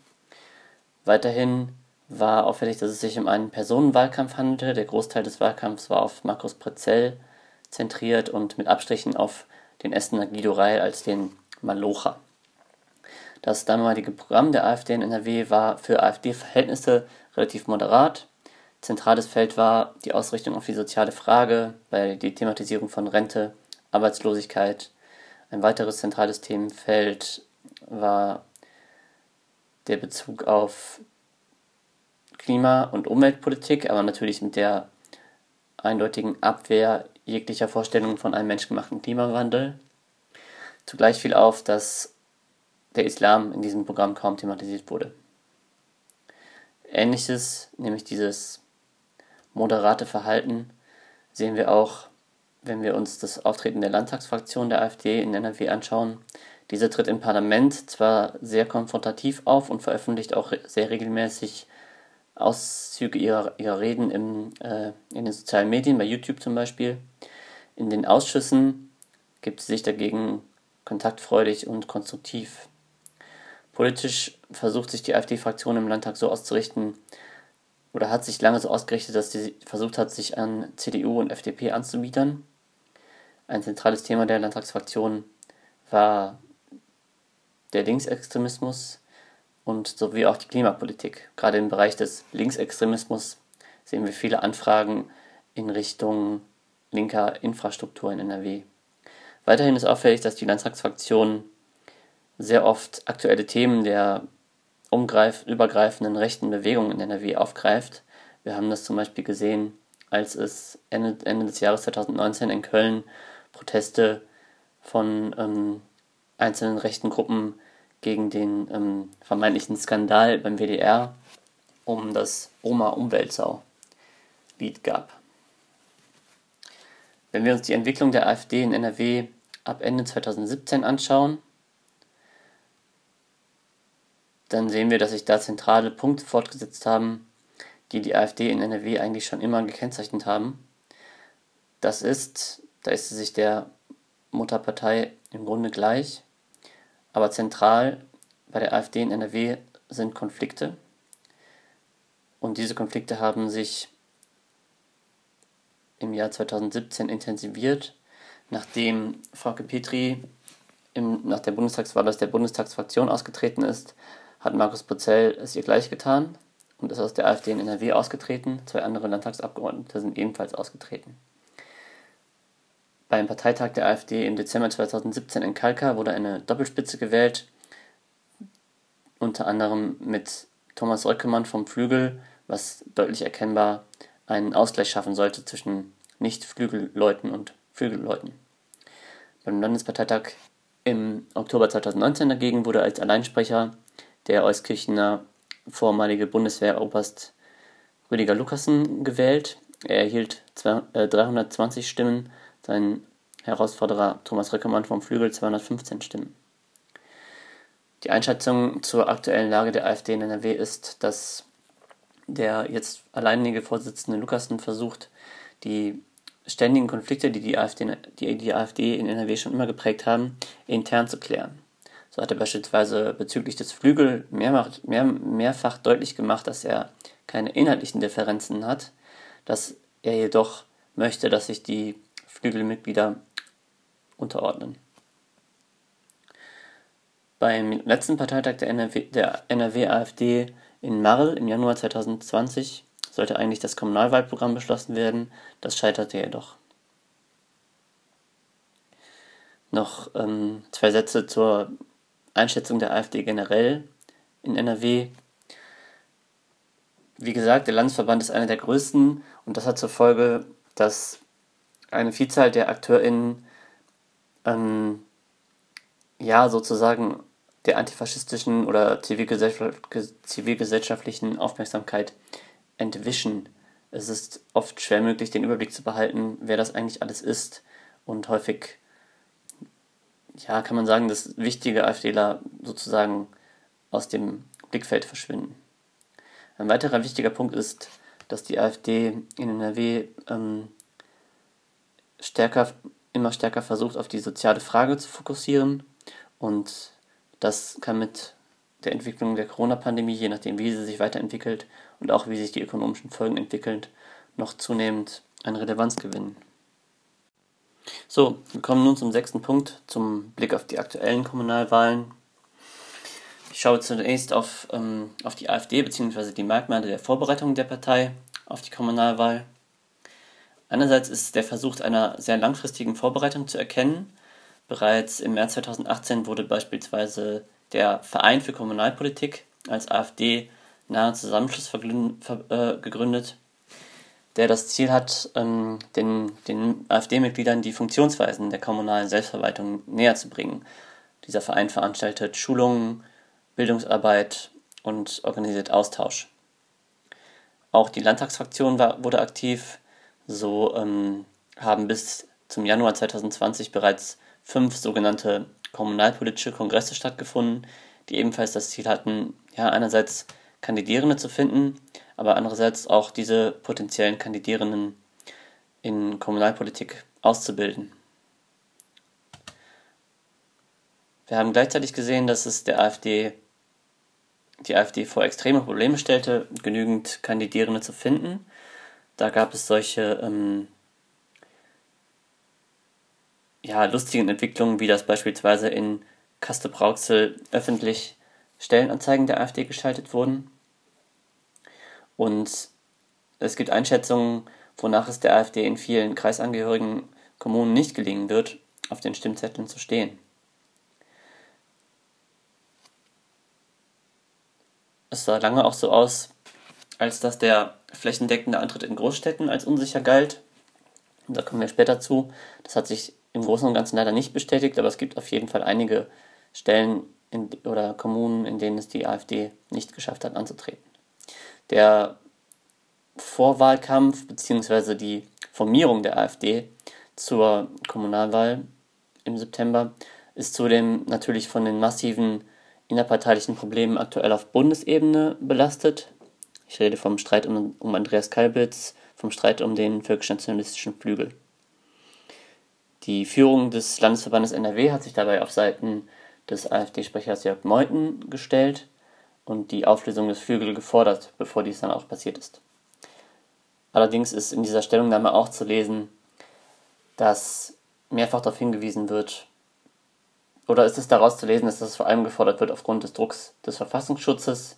Weiterhin war auffällig, dass es sich um einen Personenwahlkampf handelte. Der Großteil des Wahlkampfs war auf Markus Prezell zentriert und mit Abstrichen auf den Essener Guido Reil als den Malocher. Das damalige Programm der AfD in NRW war für AfD-Verhältnisse relativ moderat. Zentrales Feld war die Ausrichtung auf die soziale Frage, bei die Thematisierung von Rente, Arbeitslosigkeit. Ein weiteres zentrales Themenfeld war der Bezug auf Klima- und Umweltpolitik, aber natürlich mit der eindeutigen Abwehr jeglicher Vorstellungen von einem menschgemachten Klimawandel. Zugleich fiel auf, dass der Islam in diesem Programm kaum thematisiert wurde. Ähnliches, nämlich dieses moderate Verhalten, sehen wir auch, wenn wir uns das Auftreten der Landtagsfraktion der AfD in NRW anschauen. Diese tritt im Parlament zwar sehr konfrontativ auf und veröffentlicht auch sehr regelmäßig Auszüge ihrer, ihrer Reden im, äh, in den sozialen Medien, bei YouTube zum Beispiel. In den Ausschüssen gibt sie sich dagegen kontaktfreudig und konstruktiv. Politisch versucht sich die AfD-Fraktion im Landtag so auszurichten, oder hat sich lange so ausgerichtet, dass sie versucht hat, sich an CDU und FDP anzubiedern. Ein zentrales Thema der Landtagsfraktion war der Linksextremismus und sowie auch die Klimapolitik. Gerade im Bereich des Linksextremismus sehen wir viele Anfragen in Richtung linker Infrastruktur in NRW. Weiterhin ist auffällig, dass die Landtagsfraktion sehr oft aktuelle Themen der übergreifenden rechten Bewegung in NRW aufgreift. Wir haben das zum Beispiel gesehen, als es Ende, Ende des Jahres 2019 in Köln Proteste von ähm, einzelnen rechten Gruppen gegen den ähm, vermeintlichen Skandal beim WDR um das Oma-Umweltsau-Lied gab. Wenn wir uns die Entwicklung der AfD in NRW ab Ende 2017 anschauen, dann sehen wir, dass sich da zentrale Punkte fortgesetzt haben, die die AfD in NRW eigentlich schon immer gekennzeichnet haben. Das ist, da ist sie sich der Mutterpartei im Grunde gleich, aber zentral bei der AfD in NRW sind Konflikte. Und diese Konflikte haben sich im Jahr 2017 intensiviert, nachdem Frauke Petri im, nach der Bundestagswahl aus der Bundestagsfraktion ausgetreten ist, hat Markus Pozell es ihr gleich getan und ist aus der AfD in NRW ausgetreten. Zwei andere Landtagsabgeordnete sind ebenfalls ausgetreten. Beim Parteitag der AfD im Dezember 2017 in Kalka wurde eine Doppelspitze gewählt, unter anderem mit Thomas Röckemann vom Flügel, was deutlich erkennbar einen Ausgleich schaffen sollte zwischen Nicht-Flügelleuten und Flügelleuten. Beim Landesparteitag im Oktober 2019 dagegen wurde als Alleinsprecher der Euskirchener vormalige Bundeswehroberst Rüdiger Lukassen gewählt. Er erhielt 320 äh, Stimmen, sein Herausforderer Thomas Röckermann vom Flügel 215 Stimmen. Die Einschätzung zur aktuellen Lage der AfD in NRW ist, dass der jetzt alleinige Vorsitzende Lukassen versucht, die ständigen Konflikte, die die AfD, die die AfD in NRW schon immer geprägt haben, intern zu klären. So hat er beispielsweise bezüglich des Flügel mehrfach, mehr, mehrfach deutlich gemacht, dass er keine inhaltlichen Differenzen hat, dass er jedoch möchte, dass sich die Flügelmitglieder unterordnen. Beim letzten Parteitag der NRW, der NRW in Marl im Januar 2020 sollte eigentlich das Kommunalwahlprogramm beschlossen werden, das scheiterte jedoch. Noch ähm, zwei Sätze zur Einschätzung der AfD generell in NRW. Wie gesagt, der Landesverband ist einer der größten und das hat zur Folge, dass eine Vielzahl der AkteurInnen ähm, ja sozusagen der antifaschistischen oder zivilgesellschaftlichen Aufmerksamkeit entwischen. Es ist oft schwer möglich, den Überblick zu behalten, wer das eigentlich alles ist. Und häufig, ja, kann man sagen, dass wichtige AfDler sozusagen aus dem Blickfeld verschwinden. Ein weiterer wichtiger Punkt ist, dass die AfD in NRW ähm, stärker, immer stärker versucht, auf die soziale Frage zu fokussieren. Und das kann mit der Entwicklung der Corona-Pandemie, je nachdem, wie sie sich weiterentwickelt und auch wie sich die ökonomischen Folgen entwickeln, noch zunehmend an Relevanz gewinnen. So, wir kommen nun zum sechsten Punkt, zum Blick auf die aktuellen Kommunalwahlen. Ich schaue zunächst auf, ähm, auf die AfD bzw. die Merkmale der Vorbereitung der Partei auf die Kommunalwahl. Einerseits ist der Versuch einer sehr langfristigen Vorbereitung zu erkennen. Bereits im März 2018 wurde beispielsweise der Verein für Kommunalpolitik als AfD nahe Zusammenschluss äh, gegründet, der das Ziel hat, ähm, den, den AfD-Mitgliedern die Funktionsweisen der kommunalen Selbstverwaltung näher zu bringen. Dieser Verein veranstaltet Schulungen, Bildungsarbeit und organisiert Austausch. Auch die Landtagsfraktion war, wurde aktiv. So ähm, haben bis zum Januar 2020 bereits fünf sogenannte kommunalpolitische Kongresse stattgefunden, die ebenfalls das Ziel hatten, ja, einerseits Kandidierende zu finden, aber andererseits auch diese potenziellen Kandidierenden in Kommunalpolitik auszubilden. Wir haben gleichzeitig gesehen, dass es der AfD, die AfD vor extreme Probleme stellte, genügend Kandidierende zu finden. Da gab es solche ähm, ja, lustigen Entwicklungen, wie das beispielsweise in Kaste-Brauxel öffentlich Stellenanzeigen der AfD geschaltet wurden. Und es gibt Einschätzungen, wonach es der AfD in vielen kreisangehörigen Kommunen nicht gelingen wird, auf den Stimmzetteln zu stehen. Es sah lange auch so aus, als dass der flächendeckende Antritt in Großstädten als unsicher galt. Da kommen wir später zu. Das hat sich im Großen und Ganzen leider nicht bestätigt, aber es gibt auf jeden Fall einige Stellen in, oder Kommunen, in denen es die AfD nicht geschafft hat anzutreten. Der Vorwahlkampf bzw. die Formierung der AfD zur Kommunalwahl im September ist zudem natürlich von den massiven innerparteilichen Problemen aktuell auf Bundesebene belastet. Ich rede vom Streit um, um Andreas Kalbitz, vom Streit um den völkisch-nationalistischen Flügel. Die Führung des Landesverbandes NRW hat sich dabei auf Seiten des AfD-Sprechers Jörg Meuthen gestellt und die Auflösung des Flügel gefordert, bevor dies dann auch passiert ist. Allerdings ist in dieser Stellungnahme auch zu lesen, dass mehrfach darauf hingewiesen wird, oder ist es daraus zu lesen, dass das vor allem gefordert wird aufgrund des Drucks des Verfassungsschutzes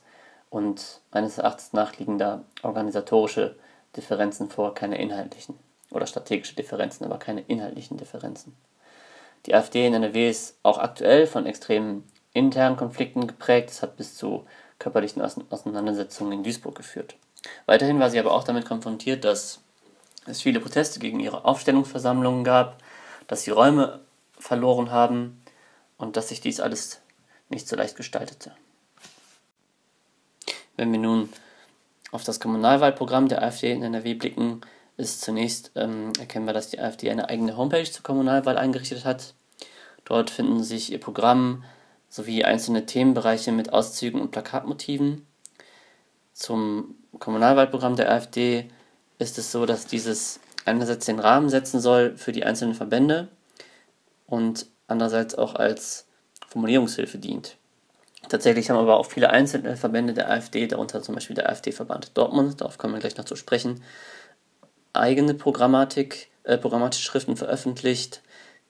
und meines Erachtens nach liegen da organisatorische Differenzen vor, keine inhaltlichen oder strategische Differenzen, aber keine inhaltlichen Differenzen. Die AfD in NRW ist auch aktuell von extremen internen Konflikten geprägt. Es hat bis zu körperlichen Auseinandersetzungen in Duisburg geführt. Weiterhin war sie aber auch damit konfrontiert, dass es viele Proteste gegen ihre Aufstellungsversammlungen gab, dass sie Räume verloren haben und dass sich dies alles nicht so leicht gestaltete. Wenn wir nun auf das Kommunalwahlprogramm der AfD in NRW blicken, ist zunächst ähm, erkennbar, dass die AfD eine eigene Homepage zur Kommunalwahl eingerichtet hat. Dort finden sich ihr Programm, sowie einzelne Themenbereiche mit Auszügen und Plakatmotiven. Zum Kommunalwahlprogramm der AfD ist es so, dass dieses einerseits den Rahmen setzen soll für die einzelnen Verbände und andererseits auch als Formulierungshilfe dient. Tatsächlich haben aber auch viele einzelne Verbände der AfD, darunter zum Beispiel der AfD-Verband Dortmund, darauf kommen wir gleich noch zu sprechen, eigene Programmatik, äh, programmatische Schriften veröffentlicht,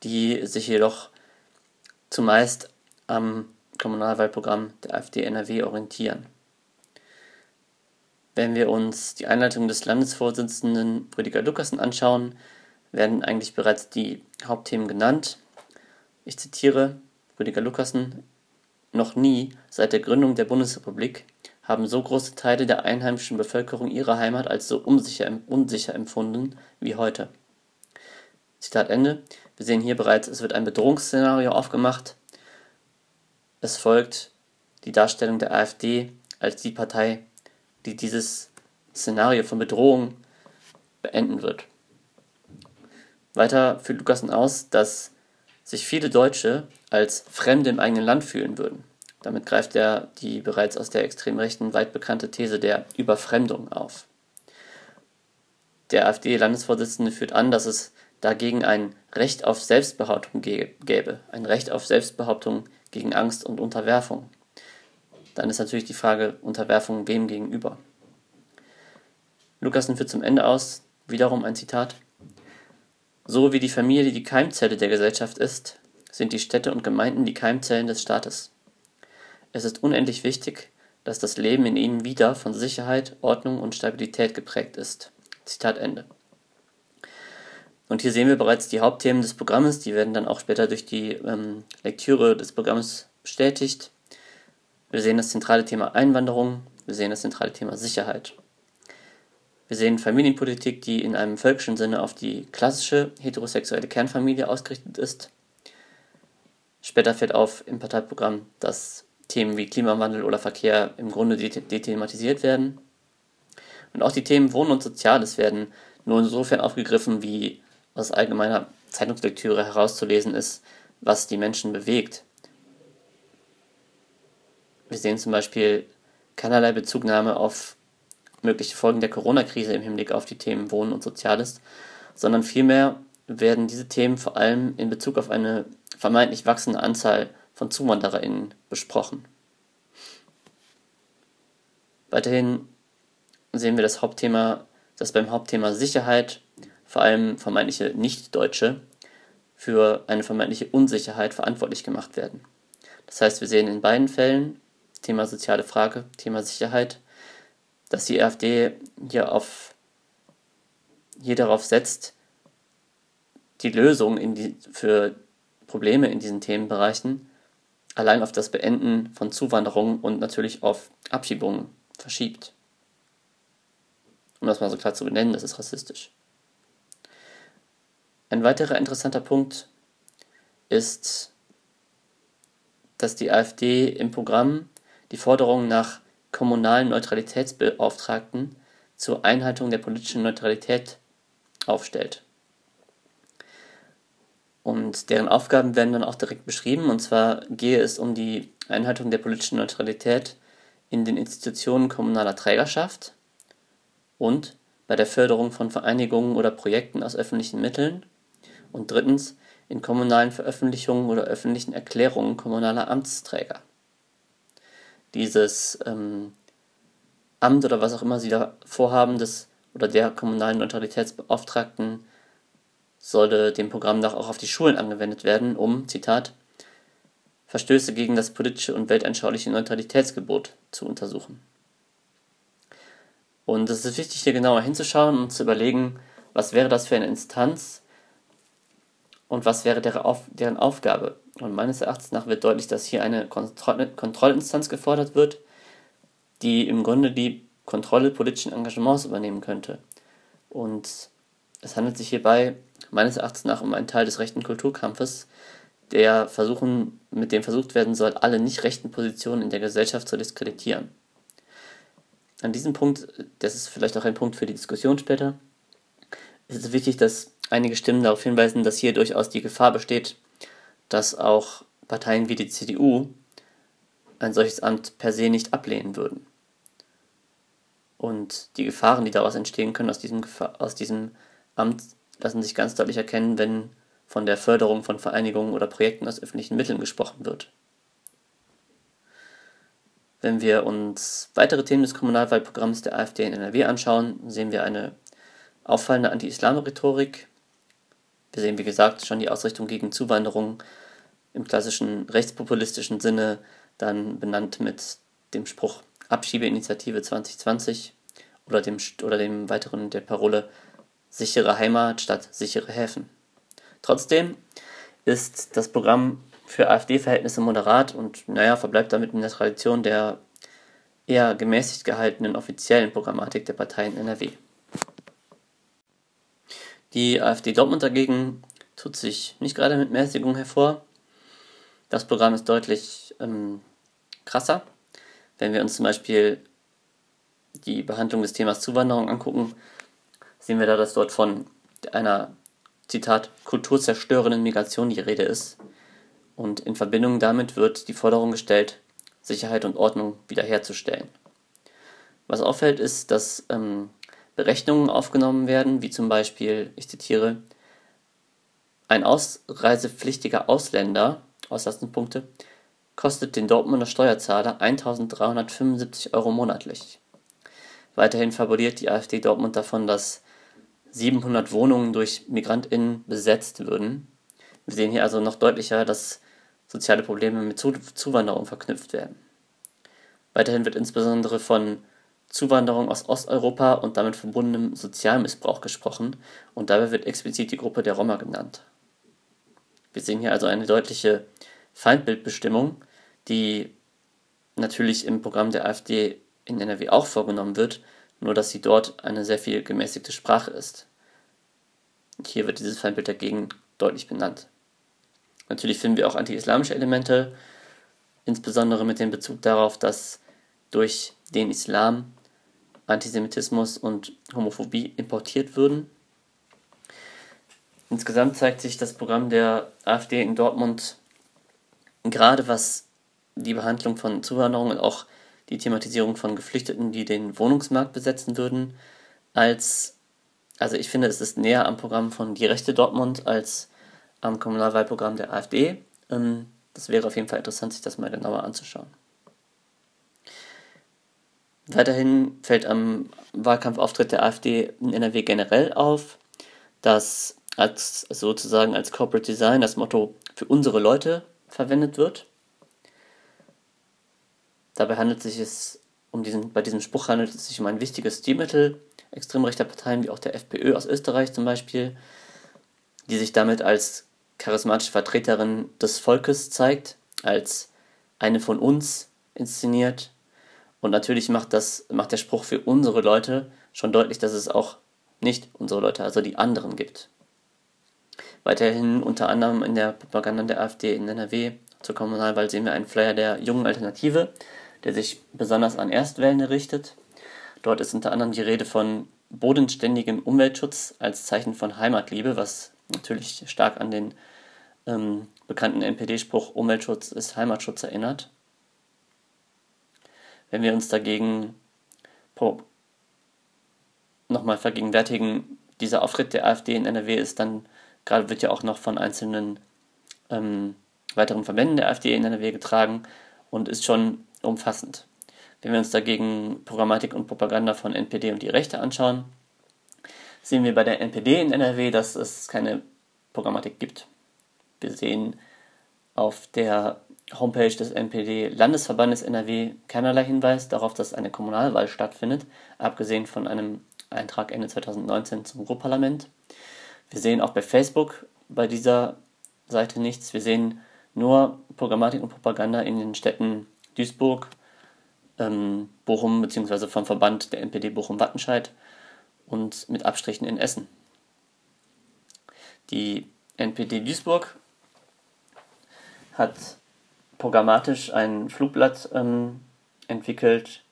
die sich jedoch zumeist am Kommunalwahlprogramm der AfD NRW orientieren. Wenn wir uns die Einleitung des Landesvorsitzenden Rüdiger Lukassen anschauen, werden eigentlich bereits die Hauptthemen genannt. Ich zitiere Rüdiger Lukassen, noch nie seit der Gründung der Bundesrepublik haben so große Teile der einheimischen Bevölkerung ihre Heimat als so unsicher, empfunden wie heute. Zitat Ende. Wir sehen hier bereits, es wird ein Bedrohungsszenario aufgemacht. Es folgt die Darstellung der AfD als die Partei, die dieses Szenario von Bedrohung beenden wird. Weiter führt Lukassen aus, dass sich viele Deutsche als Fremde im eigenen Land fühlen würden. Damit greift er die bereits aus der extrem rechten weit bekannte These der Überfremdung auf. Der AfD-Landesvorsitzende führt an, dass es dagegen ein Recht auf Selbstbehauptung gäbe, ein Recht auf Selbstbehauptung gegen Angst und Unterwerfung. Dann ist natürlich die Frage, Unterwerfung wem gegenüber? Lukasen führt zum Ende aus, wiederum ein Zitat. So wie die Familie die Keimzelle der Gesellschaft ist, sind die Städte und Gemeinden die Keimzellen des Staates. Es ist unendlich wichtig, dass das Leben in ihnen wieder von Sicherheit, Ordnung und Stabilität geprägt ist. Zitat Ende. Und hier sehen wir bereits die Hauptthemen des Programmes, die werden dann auch später durch die ähm, Lektüre des Programmes bestätigt. Wir sehen das zentrale Thema Einwanderung, wir sehen das zentrale Thema Sicherheit. Wir sehen Familienpolitik, die in einem völkischen Sinne auf die klassische heterosexuelle Kernfamilie ausgerichtet ist. Später fällt auf im Parteiprogramm, dass Themen wie Klimawandel oder Verkehr im Grunde dethematisiert werden. Und auch die Themen Wohnen und Soziales werden nur insofern aufgegriffen, wie aus allgemeiner Zeitungslektüre herauszulesen ist, was die Menschen bewegt. Wir sehen zum Beispiel keinerlei Bezugnahme auf mögliche Folgen der Corona-Krise im Hinblick auf die Themen Wohnen und Soziales, sondern vielmehr werden diese Themen vor allem in Bezug auf eine vermeintlich wachsende Anzahl von ZuwandererInnen besprochen. Weiterhin sehen wir das Hauptthema, dass beim Hauptthema Sicherheit vor allem vermeintliche Nicht-Deutsche für eine vermeintliche Unsicherheit verantwortlich gemacht werden. Das heißt, wir sehen in beiden Fällen, Thema soziale Frage, Thema Sicherheit, dass die AfD hier, auf, hier darauf setzt, die Lösung in die, für Probleme in diesen Themenbereichen allein auf das Beenden von Zuwanderung und natürlich auf Abschiebungen verschiebt. Um das mal so klar zu benennen, das ist rassistisch. Ein weiterer interessanter Punkt ist, dass die AfD im Programm die Forderung nach kommunalen Neutralitätsbeauftragten zur Einhaltung der politischen Neutralität aufstellt. Und deren Aufgaben werden dann auch direkt beschrieben. Und zwar gehe es um die Einhaltung der politischen Neutralität in den Institutionen kommunaler Trägerschaft und bei der Förderung von Vereinigungen oder Projekten aus öffentlichen Mitteln und drittens in kommunalen Veröffentlichungen oder öffentlichen Erklärungen kommunaler Amtsträger. Dieses ähm, Amt oder was auch immer Sie da vorhaben, des oder der kommunalen Neutralitätsbeauftragten sollte dem Programm nach auch auf die Schulen angewendet werden, um, Zitat, Verstöße gegen das politische und weltanschauliche Neutralitätsgebot zu untersuchen. Und es ist wichtig, hier genauer hinzuschauen und zu überlegen, was wäre das für eine Instanz und was wäre deren Aufgabe. Und meines Erachtens nach wird deutlich, dass hier eine Kontrollinstanz gefordert wird, die im Grunde die Kontrolle politischen Engagements übernehmen könnte. Und es handelt sich hierbei meines Erachtens nach um einen Teil des rechten Kulturkampfes, der versuchen, mit dem versucht werden soll, alle nicht rechten Positionen in der Gesellschaft zu diskreditieren. An diesem Punkt, das ist vielleicht auch ein Punkt für die Diskussion später, ist es wichtig, dass einige Stimmen darauf hinweisen, dass hier durchaus die Gefahr besteht, dass auch Parteien wie die CDU ein solches Amt per se nicht ablehnen würden. Und die Gefahren, die daraus entstehen können, aus diesem, aus diesem Amt, lassen sich ganz deutlich erkennen, wenn von der Förderung von Vereinigungen oder Projekten aus öffentlichen Mitteln gesprochen wird. Wenn wir uns weitere Themen des Kommunalwahlprogramms der AfD in NRW anschauen, sehen wir eine auffallende Anti-Islam-Rhetorik. Wir sehen, wie gesagt, schon die Ausrichtung gegen Zuwanderung im klassischen rechtspopulistischen Sinne, dann benannt mit dem Spruch Abschiebeinitiative 2020 oder dem, oder dem weiteren der Parole sichere Heimat statt sichere Häfen. Trotzdem ist das Programm für AfD-Verhältnisse moderat und naja, verbleibt damit in der Tradition der eher gemäßigt gehaltenen offiziellen Programmatik der Parteien NRW. Die AfD Dortmund dagegen tut sich nicht gerade mit Mäßigung hervor. Das Programm ist deutlich ähm, krasser. Wenn wir uns zum Beispiel die Behandlung des Themas Zuwanderung angucken, sehen wir da, dass dort von einer, Zitat, kulturzerstörenden Migration die Rede ist. Und in Verbindung damit wird die Forderung gestellt, Sicherheit und Ordnung wiederherzustellen. Was auffällt, ist, dass ähm, Berechnungen aufgenommen werden, wie zum Beispiel, ich zitiere, ein ausreisepflichtiger Ausländer, Auslastenpunkte, kostet den Dortmunder Steuerzahler 1.375 Euro monatlich. Weiterhin fabuliert die AfD Dortmund davon, dass 700 Wohnungen durch MigrantInnen besetzt würden. Wir sehen hier also noch deutlicher, dass soziale Probleme mit Zuwanderung verknüpft werden. Weiterhin wird insbesondere von Zuwanderung aus Osteuropa und damit verbundenem Sozialmissbrauch gesprochen und dabei wird explizit die Gruppe der Roma genannt. Wir sehen hier also eine deutliche Feindbildbestimmung, die natürlich im Programm der AfD in NRW auch vorgenommen wird, nur dass sie dort eine sehr viel gemäßigte Sprache ist. Und hier wird dieses Feindbild dagegen deutlich benannt. Natürlich finden wir auch anti-islamische Elemente, insbesondere mit dem Bezug darauf, dass durch den Islam Antisemitismus und Homophobie importiert würden. Insgesamt zeigt sich das Programm der AfD in Dortmund gerade was die Behandlung von Zuwanderung und auch die Thematisierung von Geflüchteten, die den Wohnungsmarkt besetzen würden, als, also ich finde, es ist näher am Programm von Die Rechte Dortmund als am Kommunalwahlprogramm der AfD. Ähm, das wäre auf jeden Fall interessant, sich das mal genauer anzuschauen. Weiterhin fällt am Wahlkampfauftritt der AfD in NRW generell auf, dass als sozusagen als Corporate Design das Motto für unsere Leute verwendet wird. Dabei handelt es sich um diesen, bei diesem Spruch handelt es sich um ein wichtiges Stilmittel extrem rechter Parteien wie auch der FPÖ aus Österreich zum Beispiel, die sich damit als charismatische Vertreterin des Volkes zeigt, als eine von uns inszeniert. Und natürlich macht, das, macht der Spruch für unsere Leute schon deutlich, dass es auch nicht unsere Leute, also die anderen gibt. Weiterhin unter anderem in der Propaganda der AfD in NRW zur Kommunalwahl sehen wir einen Flyer der jungen Alternative, der sich besonders an Erstwählende richtet. Dort ist unter anderem die Rede von bodenständigem Umweltschutz als Zeichen von Heimatliebe, was natürlich stark an den ähm, bekannten NPD-Spruch Umweltschutz ist Heimatschutz erinnert. Wenn wir uns dagegen nochmal vergegenwärtigen, dieser Auftritt der AfD in NRW ist dann gerade wird ja auch noch von einzelnen ähm, weiteren Verbänden der AfD in NRW getragen und ist schon umfassend. Wenn wir uns dagegen Programmatik und Propaganda von NPD und die Rechte anschauen, sehen wir bei der NPD in NRW, dass es keine Programmatik gibt. Wir sehen auf der Homepage des NPD-Landesverbandes NRW keinerlei Hinweis darauf, dass eine Kommunalwahl stattfindet, abgesehen von einem Eintrag Ende 2019 zum Ruhrparlament. Wir sehen auch bei Facebook bei dieser Seite nichts. Wir sehen nur Programmatik und Propaganda in den Städten Duisburg, ähm, Bochum bzw. vom Verband der NPD Bochum-Wattenscheid und mit Abstrichen in Essen. Die NPD Duisburg hat programmatisch ein Flugblatt ähm, entwickelt,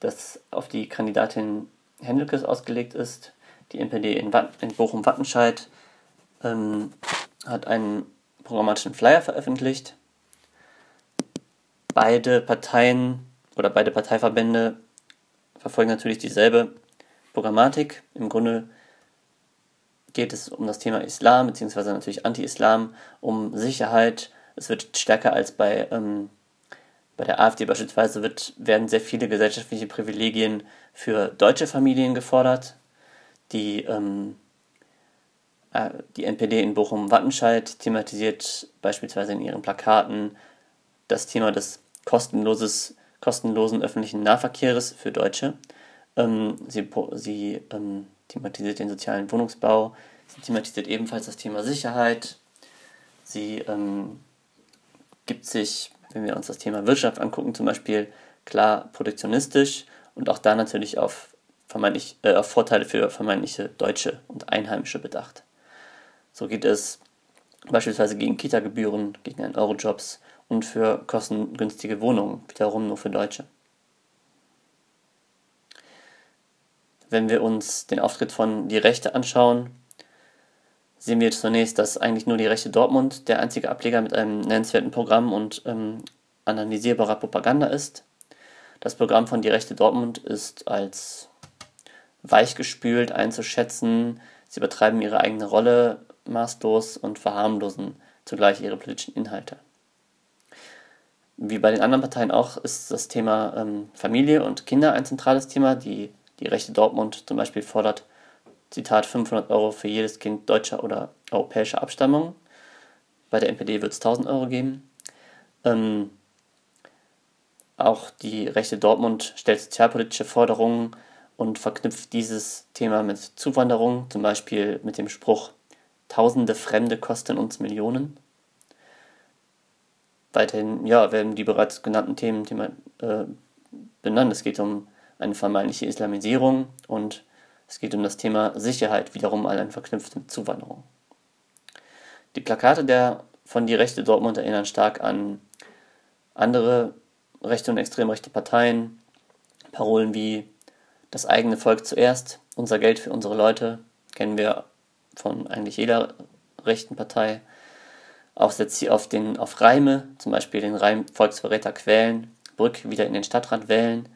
das auf die Kandidatin Hendelkes ausgelegt ist. Die NPD in, in Bochum-Wattenscheid ähm, hat einen programmatischen Flyer veröffentlicht. Beide Parteien oder beide Parteiverbände verfolgen natürlich dieselbe Programmatik. Im Grunde geht es um das Thema Islam, beziehungsweise natürlich Anti-Islam, um Sicherheit. Es wird stärker als bei, ähm, bei der AfD beispielsweise, wird, werden sehr viele gesellschaftliche Privilegien für deutsche Familien gefordert. Die, ähm, äh, die NPD in Bochum-Wattenscheid thematisiert beispielsweise in ihren Plakaten das Thema des kostenloses, kostenlosen öffentlichen Nahverkehrs für Deutsche. Ähm, sie sie ähm, thematisiert den sozialen Wohnungsbau, sie thematisiert ebenfalls das Thema Sicherheit, sie ähm, gibt sich, wenn wir uns das Thema Wirtschaft angucken, zum Beispiel klar protektionistisch und auch da natürlich auf, vermeintlich, äh, Vorteile für vermeintliche Deutsche und Einheimische bedacht. So geht es beispielsweise gegen Kita-Gebühren, gegen ein Eurojobs und für kostengünstige Wohnungen, wiederum nur für Deutsche. Wenn wir uns den Auftritt von Die Rechte anschauen, sehen wir zunächst, dass eigentlich nur die Rechte Dortmund der einzige Ableger mit einem nennenswerten Programm und ähm, analysierbarer Propaganda ist. Das Programm von Die Rechte Dortmund ist als weichgespült einzuschätzen. Sie übertreiben ihre eigene Rolle maßlos und verharmlosen zugleich ihre politischen Inhalte. Wie bei den anderen Parteien auch ist das Thema ähm, Familie und Kinder ein zentrales Thema. Die die Rechte Dortmund zum Beispiel fordert, Zitat, 500 Euro für jedes Kind deutscher oder europäischer Abstammung. Bei der NPD wird es 1000 Euro geben. Ähm, auch die Rechte Dortmund stellt sozialpolitische Forderungen und verknüpft dieses Thema mit Zuwanderung, zum Beispiel mit dem Spruch, Tausende Fremde kosten uns Millionen. Weiterhin ja, werden die bereits genannten Themen Thema, äh, benannt. Es geht um eine vermeintliche Islamisierung und es geht um das Thema Sicherheit, wiederum allein verknüpft mit Zuwanderung. Die Plakate der von die Rechte Dortmund erinnern stark an andere rechte und extrem rechte Parteien. Parolen wie das eigene Volk zuerst, unser Geld für unsere Leute, kennen wir von eigentlich jeder rechten Partei. Auch setzt sie auf, den, auf Reime, zum Beispiel den Reim Volksverräter quälen, Brück wieder in den Stadtrat wählen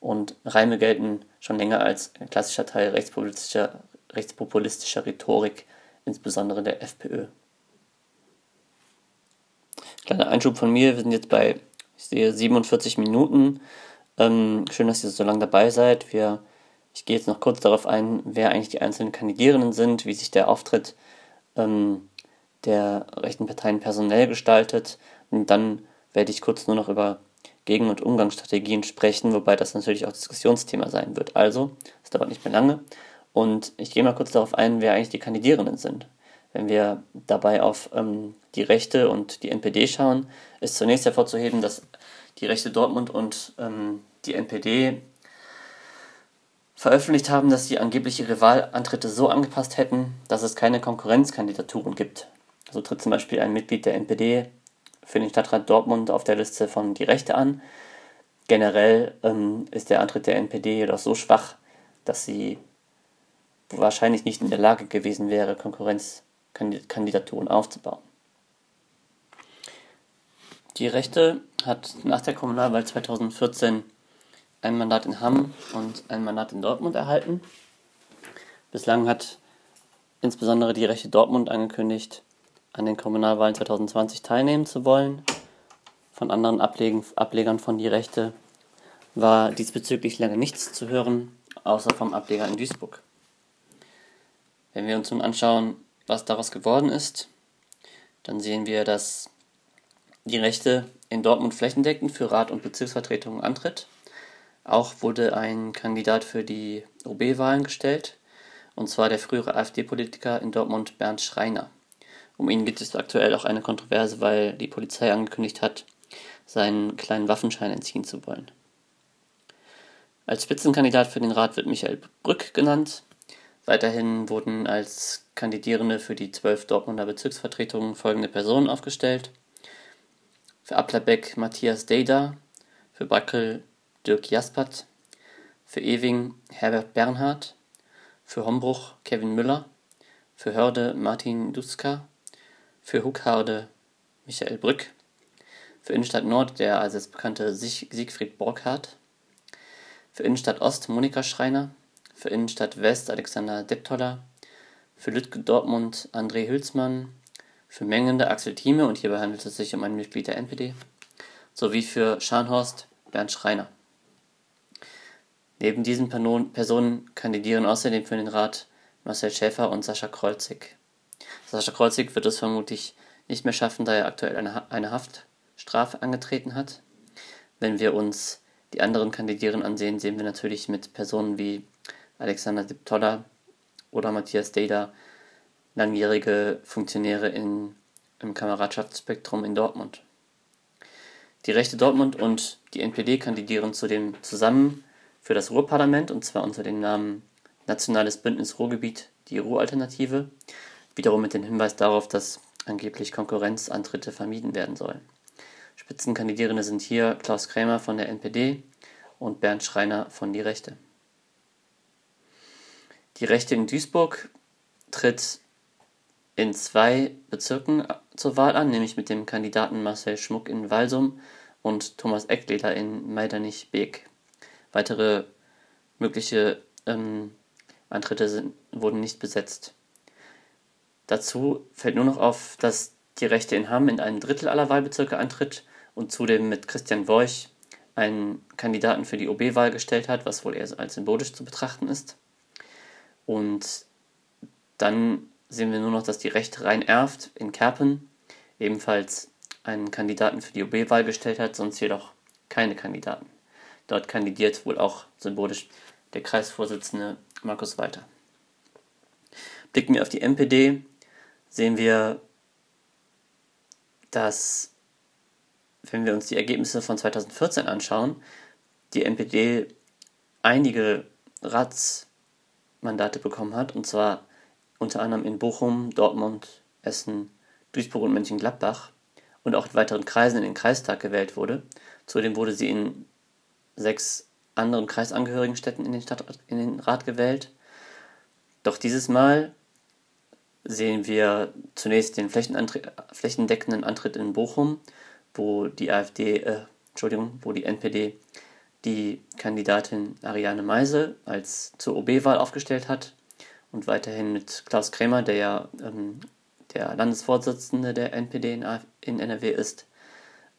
und Reime gelten schon länger als ein klassischer Teil rechtspopulistischer, rechtspopulistischer Rhetorik, insbesondere der FPÖ. Kleiner Einschub von mir, wir sind jetzt bei, ich sehe, 47 Minuten. Ähm, schön, dass ihr so lange dabei seid. Wir, ich gehe jetzt noch kurz darauf ein, wer eigentlich die einzelnen Kandidierenden sind, wie sich der Auftritt ähm, der rechten Parteien personell gestaltet. Und dann werde ich kurz nur noch über gegen- und Umgangsstrategien sprechen, wobei das natürlich auch Diskussionsthema sein wird. Also, es dauert nicht mehr lange. Und ich gehe mal kurz darauf ein, wer eigentlich die Kandidierenden sind. Wenn wir dabei auf ähm, die Rechte und die NPD schauen, ist zunächst hervorzuheben, dass die Rechte Dortmund und ähm, die NPD veröffentlicht haben, dass sie angeblich ihre Wahlantritte so angepasst hätten, dass es keine Konkurrenzkandidaturen gibt. So tritt zum Beispiel ein Mitglied der NPD für den Stadtrat Dortmund auf der Liste von Die Rechte an. Generell ähm, ist der Antritt der NPD jedoch so schwach, dass sie wahrscheinlich nicht in der Lage gewesen wäre, Konkurrenzkandidaturen aufzubauen. Die Rechte hat nach der Kommunalwahl 2014 ein Mandat in Hamm und ein Mandat in Dortmund erhalten. Bislang hat insbesondere die Rechte Dortmund angekündigt, an den Kommunalwahlen 2020 teilnehmen zu wollen. Von anderen Ablegen, Ablegern von die Rechte war diesbezüglich lange nichts zu hören, außer vom Ableger in Duisburg. Wenn wir uns nun anschauen, was daraus geworden ist, dann sehen wir, dass die Rechte in Dortmund flächendeckend für Rat und Bezirksvertretungen antritt. Auch wurde ein Kandidat für die OB-Wahlen gestellt, und zwar der frühere AfD-Politiker in Dortmund Bernd Schreiner. Um ihn gibt es aktuell auch eine Kontroverse, weil die Polizei angekündigt hat, seinen kleinen Waffenschein entziehen zu wollen. Als Spitzenkandidat für den Rat wird Michael Brück genannt. Weiterhin wurden als Kandidierende für die zwölf Dortmunder Bezirksvertretungen folgende Personen aufgestellt. Für Applerbeck Matthias Deda, für Brackel Dirk Jaspert, für Ewing Herbert Bernhard, für Hombruch Kevin Müller, für Hörde Martin Duska, für Huckharde Michael Brück, Für Innenstadt Nord der allseits bekannte Siegfried Borkhardt. Für Innenstadt Ost Monika Schreiner. Für Innenstadt West Alexander Deptoller. Für Lütke Dortmund André Hülsmann. Für Mengende Axel Thieme und hierbei handelt es sich um ein Mitglied der NPD. Sowie für Scharnhorst Bernd Schreiner. Neben diesen Personen kandidieren außerdem für den Rat Marcel Schäfer und Sascha Kreuzig. Sascha Kreuzig wird es vermutlich nicht mehr schaffen, da er aktuell eine, eine Haftstrafe angetreten hat. Wenn wir uns die anderen Kandidierenden ansehen, sehen wir natürlich mit Personen wie Alexander Diptolla oder Matthias Deda langjährige Funktionäre in, im Kameradschaftsspektrum in Dortmund. Die Rechte Dortmund und die NPD kandidieren zudem zusammen für das Ruhrparlament und zwar unter dem Namen Nationales Bündnis Ruhrgebiet, die Ruhralternative, wiederum mit dem Hinweis darauf, dass angeblich Konkurrenzantritte vermieden werden sollen. Spitzenkandidierende sind hier Klaus Krämer von der NPD und Bernd Schreiner von Die Rechte. Die Rechte in Duisburg tritt in zwei Bezirken zur Wahl an, nämlich mit dem Kandidaten Marcel Schmuck in Walsum und Thomas Eckleder in Meidernich-Beek. Weitere mögliche ähm, Antritte sind, wurden nicht besetzt. Dazu fällt nur noch auf, dass die Rechte in Hamm in einem Drittel aller Wahlbezirke antritt und zudem mit Christian Worch einen Kandidaten für die OB-Wahl gestellt hat, was wohl eher als symbolisch zu betrachten ist. Und dann sehen wir nur noch, dass die Rechte rein erft in Kerpen ebenfalls einen Kandidaten für die OB-Wahl gestellt hat, sonst jedoch keine Kandidaten. Dort kandidiert wohl auch symbolisch der Kreisvorsitzende Markus Walter. Blicken wir auf die MPD, sehen wir, dass, wenn wir uns die Ergebnisse von 2014 anschauen, die NPD einige Ratsmandate bekommen hat, und zwar unter anderem in Bochum, Dortmund, Essen, Duisburg und Mönchengladbach und auch in weiteren Kreisen in den Kreistag gewählt wurde. Zudem wurde sie in sechs anderen kreisangehörigen Städten in den, Stadt, in den Rat gewählt. Doch dieses Mal sehen wir zunächst den flächendeckenden Antritt in Bochum, wo die AfD, äh, Entschuldigung, wo die NPD die Kandidatin Ariane Meise als zur OB-Wahl aufgestellt hat und weiterhin mit Klaus Krämer, der ja ähm, der Landesvorsitzende der NPD in, in NRW ist,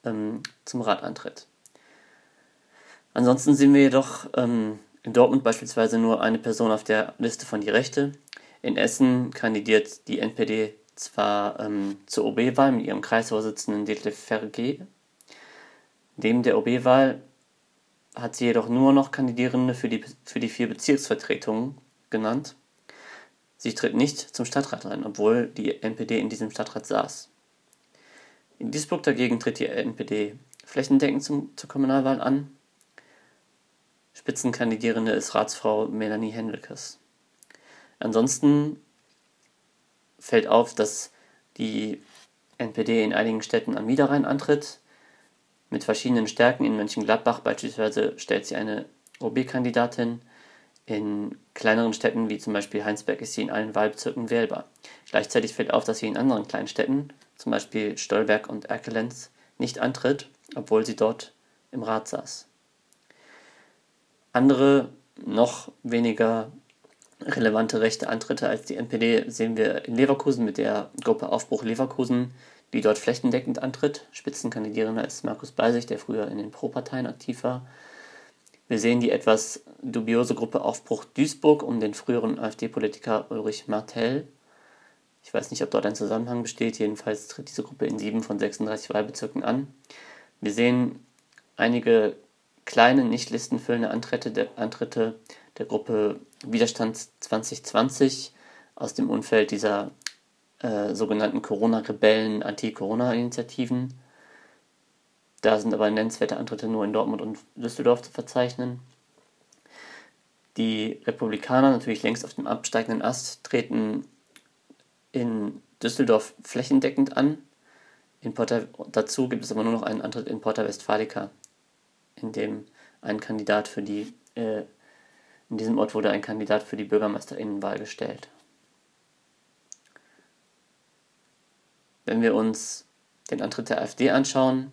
ähm, zum Rat antritt. Ansonsten sehen wir jedoch ähm, in Dortmund beispielsweise nur eine Person auf der Liste von Die Rechte. In Essen kandidiert die NPD zwar ähm, zur OB-Wahl mit ihrem Kreisvorsitzenden Detlef Ferge. Neben der OB-Wahl hat sie jedoch nur noch Kandidierende für die, für die vier Bezirksvertretungen genannt. Sie tritt nicht zum Stadtrat ein, obwohl die NPD in diesem Stadtrat saß. In Duisburg dagegen tritt die NPD flächendeckend zum, zur Kommunalwahl an. Spitzenkandidierende ist Ratsfrau Melanie Henriques. Ansonsten fällt auf, dass die NPD in einigen Städten am Niederrhein antritt. Mit verschiedenen Stärken. In Mönchengladbach beispielsweise stellt sie eine OB-Kandidatin in kleineren Städten wie zum Beispiel Heinsberg ist sie in allen Wahlbezirken wählbar. Gleichzeitig fällt auf, dass sie in anderen kleinen Städten, zum Beispiel Stolberg und Erkelenz, nicht antritt, obwohl sie dort im Rat saß. Andere, noch weniger relevante rechte Antritte als die NPD sehen wir in Leverkusen mit der Gruppe Aufbruch Leverkusen, die dort flächendeckend antritt. Spitzenkandidierender ist Markus Beisig, der früher in den Pro-Parteien aktiv war. Wir sehen die etwas dubiose Gruppe Aufbruch Duisburg um den früheren AfD-Politiker Ulrich Martell. Ich weiß nicht, ob dort ein Zusammenhang besteht. Jedenfalls tritt diese Gruppe in sieben von 36 Wahlbezirken an. Wir sehen einige kleine, nicht listenfüllende Antritte der, Antritte der Gruppe Widerstand 2020 aus dem Umfeld dieser äh, sogenannten Corona-Rebellen, Anti-Corona-Initiativen. Da sind aber nennenswerte Antritte nur in Dortmund und Düsseldorf zu verzeichnen. Die Republikaner, natürlich längst auf dem absteigenden Ast, treten in Düsseldorf flächendeckend an. Porta, dazu gibt es aber nur noch einen Antritt in Porta Westfalica, in dem ein Kandidat für die, äh, in diesem Ort wurde ein Kandidat für die Bürgermeisterinnenwahl gestellt. Wenn wir uns den Antritt der AfD anschauen,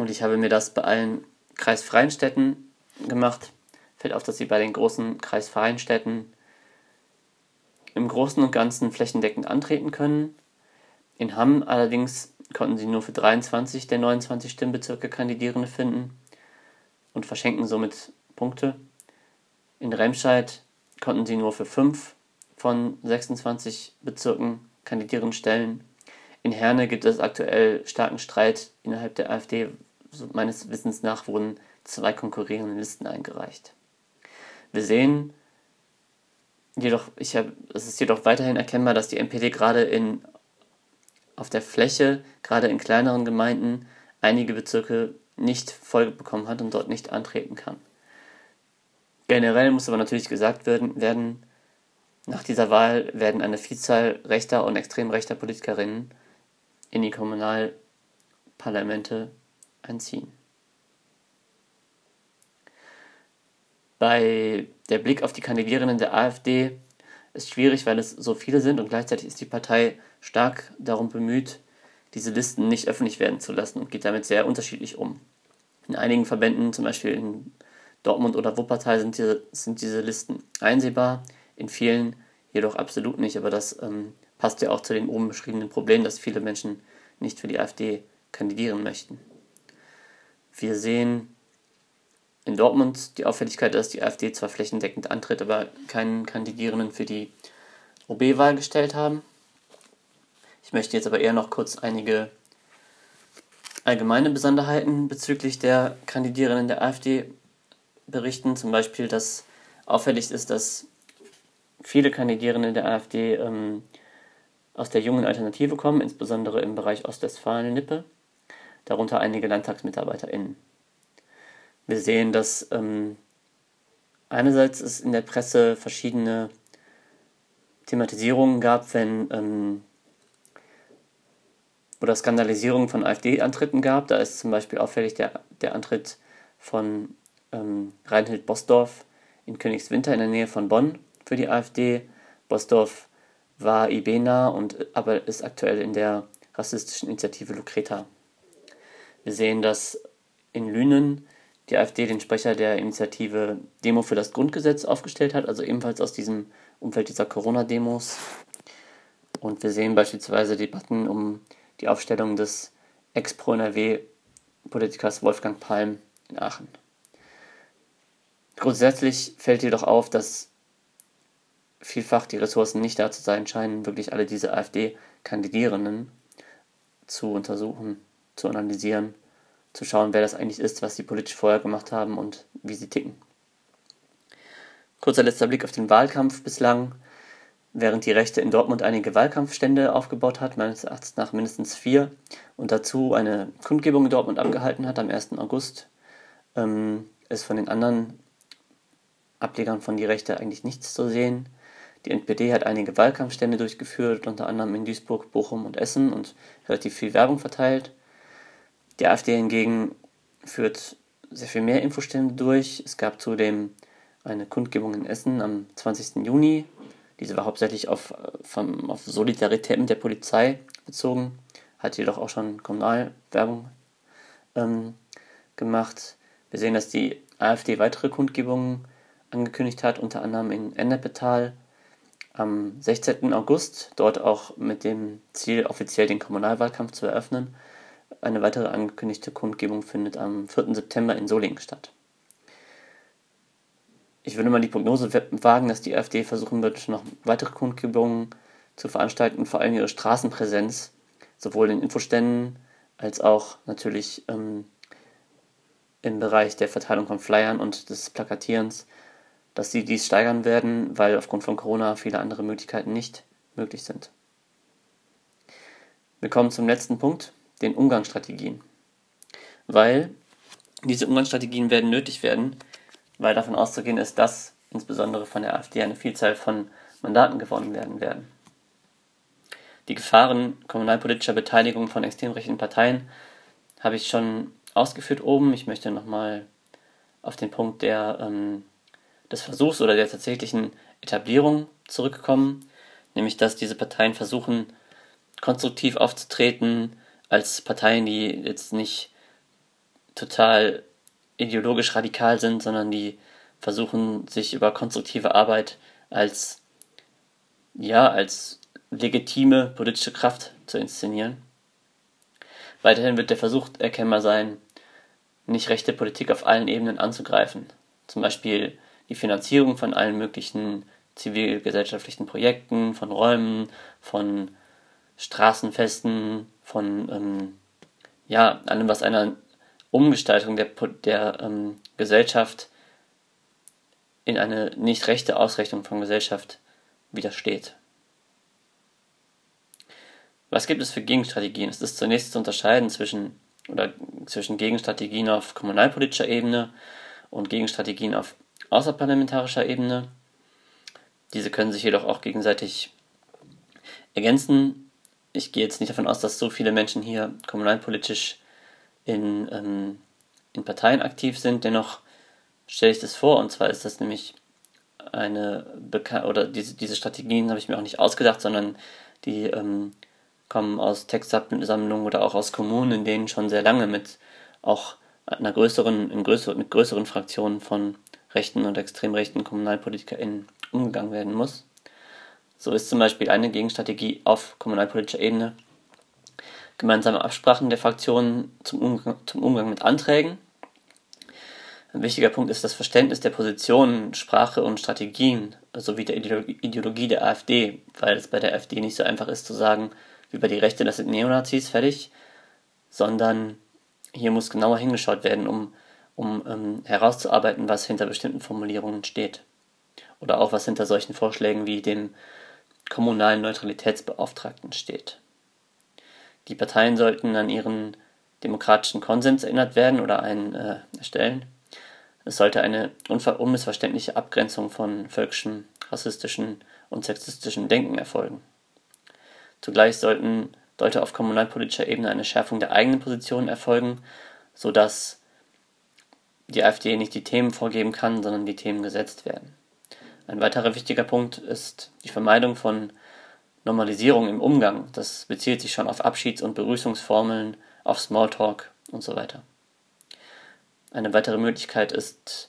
und ich habe mir das bei allen kreisfreien Städten gemacht. Fällt auf, dass sie bei den großen kreisfreien Städten im Großen und Ganzen flächendeckend antreten können. In Hamm allerdings konnten sie nur für 23 der 29 Stimmbezirke Kandidierende finden und verschenken somit Punkte. In Remscheid konnten sie nur für 5 von 26 Bezirken Kandidierende stellen. In Herne gibt es aktuell starken Streit innerhalb der AfD. Meines Wissens nach wurden zwei konkurrierende Listen eingereicht. Wir sehen jedoch, ich hab, es ist jedoch weiterhin erkennbar, dass die NPD gerade in auf der Fläche, gerade in kleineren Gemeinden, einige Bezirke nicht voll bekommen hat und dort nicht antreten kann. Generell muss aber natürlich gesagt werden, werden nach dieser Wahl werden eine Vielzahl rechter und extrem rechter Politikerinnen in die Kommunalparlamente einziehen. Bei der Blick auf die Kandidierenden der AfD ist schwierig, weil es so viele sind und gleichzeitig ist die Partei stark darum bemüht, diese Listen nicht öffentlich werden zu lassen und geht damit sehr unterschiedlich um. In einigen Verbänden, zum Beispiel in Dortmund oder Wuppertal, sind diese, sind diese Listen einsehbar, in vielen jedoch absolut nicht. Aber das ähm, passt ja auch zu dem oben beschriebenen Problem, dass viele Menschen nicht für die AfD kandidieren möchten. Wir sehen in Dortmund die Auffälligkeit, dass die AfD zwar flächendeckend antritt, aber keinen Kandidierenden für die OB-Wahl gestellt haben. Ich möchte jetzt aber eher noch kurz einige allgemeine Besonderheiten bezüglich der Kandidierenden der AfD berichten. Zum Beispiel, dass auffällig ist, dass viele Kandidierende der AfD ähm, aus der jungen Alternative kommen, insbesondere im Bereich Ostwestfalen-Lippe, darunter einige LandtagsmitarbeiterInnen. Wir sehen, dass ähm, einerseits es in der Presse verschiedene Thematisierungen gab, wenn ähm, oder Skandalisierungen von AfD-Antritten gab. Da ist zum Beispiel auffällig der, der Antritt von ähm, Reinhild Bosdorf in Königswinter in der Nähe von Bonn für die AfD. Bosdorf war IB-nah und aber ist aktuell in der rassistischen Initiative Lucreta. Wir sehen, dass in Lünen die AfD den Sprecher der Initiative Demo für das Grundgesetz aufgestellt hat, also ebenfalls aus diesem Umfeld dieser Corona-Demos. Und wir sehen beispielsweise Debatten um die Aufstellung des Ex-Pro-NRW-Politikers Wolfgang Palm in Aachen. Grundsätzlich fällt jedoch auf, dass vielfach die Ressourcen nicht da zu sein scheinen, wirklich alle diese AfD-Kandidierenden zu untersuchen, zu analysieren, zu schauen, wer das eigentlich ist, was sie politisch vorher gemacht haben und wie sie ticken. Kurzer letzter Blick auf den Wahlkampf bislang. Während die Rechte in Dortmund einige Wahlkampfstände aufgebaut hat, meines Erachtens nach mindestens vier, und dazu eine Kundgebung in Dortmund abgehalten hat am 1. August, ähm, ist von den anderen Ablegern von die Rechte eigentlich nichts zu sehen. Die NPD hat einige Wahlkampfstände durchgeführt, unter anderem in Duisburg, Bochum und Essen und relativ viel Werbung verteilt. Die AfD hingegen führt sehr viel mehr Infostände durch. Es gab zudem eine Kundgebung in Essen am 20. Juni. Diese war hauptsächlich auf, vom, auf Solidarität mit der Polizei bezogen, hat jedoch auch schon Kommunalwerbung ähm, gemacht. Wir sehen, dass die AfD weitere Kundgebungen angekündigt hat, unter anderem in Ennepetal am 16. August, dort auch mit dem Ziel, offiziell den Kommunalwahlkampf zu eröffnen. Eine weitere angekündigte Kundgebung findet am 4. September in Solingen statt. Ich würde mal die Prognose wagen, dass die AfD versuchen wird, noch weitere Kundgebungen zu veranstalten, vor allem ihre Straßenpräsenz, sowohl in Infoständen als auch natürlich ähm, im Bereich der Verteilung von Flyern und des Plakatierens, dass sie dies steigern werden, weil aufgrund von Corona viele andere Möglichkeiten nicht möglich sind. Wir kommen zum letzten Punkt, den Umgangsstrategien. Weil diese Umgangsstrategien werden nötig werden, weil davon auszugehen ist, dass insbesondere von der AfD eine Vielzahl von Mandaten gewonnen werden werden. Die Gefahren kommunalpolitischer Beteiligung von extrem rechten Parteien habe ich schon ausgeführt oben. Ich möchte nochmal auf den Punkt der, ähm, des Versuchs oder der tatsächlichen Etablierung zurückkommen, nämlich dass diese Parteien versuchen, konstruktiv aufzutreten, als Parteien, die jetzt nicht total ideologisch radikal sind, sondern die versuchen, sich über konstruktive Arbeit als, ja, als legitime politische Kraft zu inszenieren. Weiterhin wird der Versuch erkennbar sein, nicht rechte Politik auf allen Ebenen anzugreifen. Zum Beispiel die Finanzierung von allen möglichen zivilgesellschaftlichen Projekten, von Räumen, von Straßenfesten, von ähm, ja, allem, was einer Umgestaltung der, der ähm, Gesellschaft in eine nicht rechte Ausrichtung von Gesellschaft widersteht. Was gibt es für Gegenstrategien? Es ist zunächst zu unterscheiden zwischen, oder zwischen Gegenstrategien auf kommunalpolitischer Ebene und Gegenstrategien auf außerparlamentarischer Ebene. Diese können sich jedoch auch gegenseitig ergänzen. Ich gehe jetzt nicht davon aus, dass so viele Menschen hier kommunalpolitisch in, ähm, in Parteien aktiv sind. Dennoch stelle ich das vor, und zwar ist das nämlich eine Beka oder diese, diese Strategien habe ich mir auch nicht ausgedacht, sondern die ähm, kommen aus Textsammlungen oder auch aus Kommunen, in denen schon sehr lange mit auch einer größeren, in größer, mit größeren Fraktionen von rechten und extrem rechten KommunalpolitikerInnen umgegangen werden muss. So ist zum Beispiel eine Gegenstrategie auf kommunalpolitischer Ebene gemeinsame Absprachen der Fraktionen zum Umgang, zum Umgang mit Anträgen. Ein wichtiger Punkt ist das Verständnis der Positionen, Sprache und Strategien sowie der Ideologie der AfD, weil es bei der AfD nicht so einfach ist zu sagen, bei die Rechte, das sind Neonazis, fertig, sondern hier muss genauer hingeschaut werden, um, um ähm, herauszuarbeiten, was hinter bestimmten Formulierungen steht. Oder auch was hinter solchen Vorschlägen wie dem kommunalen Neutralitätsbeauftragten steht. Die Parteien sollten an ihren demokratischen Konsens erinnert werden oder einen äh, erstellen. Es sollte eine unmissverständliche Abgrenzung von völkischem, rassistischem und sexistischem Denken erfolgen. Zugleich sollten, sollte auf kommunalpolitischer Ebene eine Schärfung der eigenen Positionen erfolgen, sodass die AfD nicht die Themen vorgeben kann, sondern die Themen gesetzt werden. Ein weiterer wichtiger Punkt ist die Vermeidung von Normalisierung im Umgang. Das bezieht sich schon auf Abschieds- und Begrüßungsformeln, auf Smalltalk und so weiter. Eine weitere Möglichkeit ist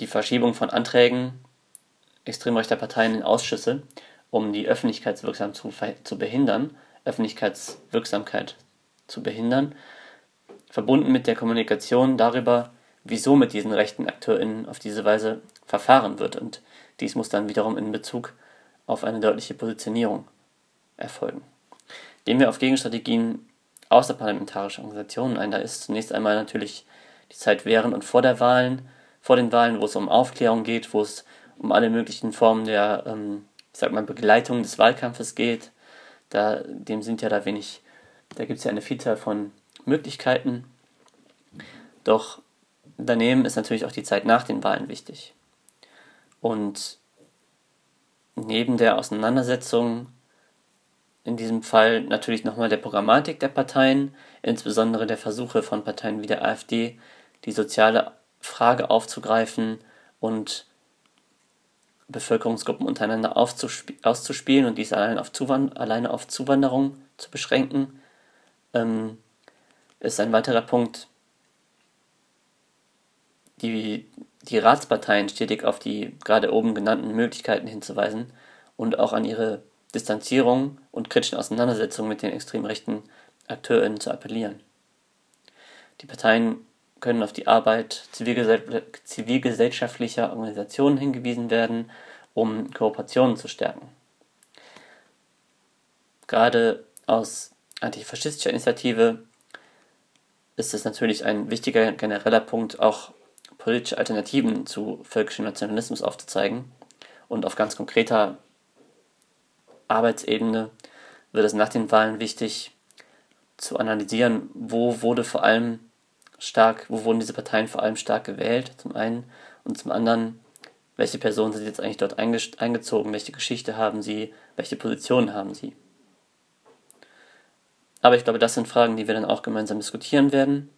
die Verschiebung von Anträgen extrem rechter Parteien in Ausschüsse, um die Öffentlichkeitswirksam zu, zu behindern, Öffentlichkeitswirksamkeit zu behindern, verbunden mit der Kommunikation darüber, wieso mit diesen rechten AkteurInnen auf diese Weise verfahren wird. Und dies muss dann wiederum in Bezug auf eine deutliche Positionierung erfolgen. Gehen wir auf Gegenstrategien außerparlamentarischer Organisationen ein. Da ist zunächst einmal natürlich die Zeit während und vor der Wahlen, vor den Wahlen, wo es um Aufklärung geht, wo es um alle möglichen Formen der, ähm, ich sag mal, Begleitung des Wahlkampfes geht. Da, dem sind ja da wenig, da gibt es ja eine Vielzahl von Möglichkeiten. Doch daneben ist natürlich auch die Zeit nach den Wahlen wichtig. Und neben der Auseinandersetzung in diesem Fall natürlich nochmal der Programmatik der Parteien, insbesondere der Versuche von Parteien wie der AfD, die soziale Frage aufzugreifen und Bevölkerungsgruppen untereinander auszuspielen und dies allein auf alleine auf Zuwanderung zu beschränken, ähm, ist ein weiterer Punkt, die die Ratsparteien stetig auf die gerade oben genannten Möglichkeiten hinzuweisen und auch an ihre Distanzierung und kritischen Auseinandersetzungen mit den extrem rechten AkteurInnen zu appellieren. Die Parteien können auf die Arbeit zivilgesellschaftlicher Organisationen hingewiesen werden, um Kooperationen zu stärken. Gerade aus antifaschistischer Initiative ist es natürlich ein wichtiger genereller Punkt, auch politische Alternativen zu völkischem Nationalismus aufzuzeigen. Und auf ganz konkreter Arbeitsebene wird es nach den Wahlen wichtig zu analysieren, wo wurde vor allem stark, wo wurden diese Parteien vor allem stark gewählt, zum einen, und zum anderen, welche Personen sind jetzt eigentlich dort eingezogen, welche Geschichte haben sie, welche Positionen haben sie. Aber ich glaube, das sind Fragen, die wir dann auch gemeinsam diskutieren werden.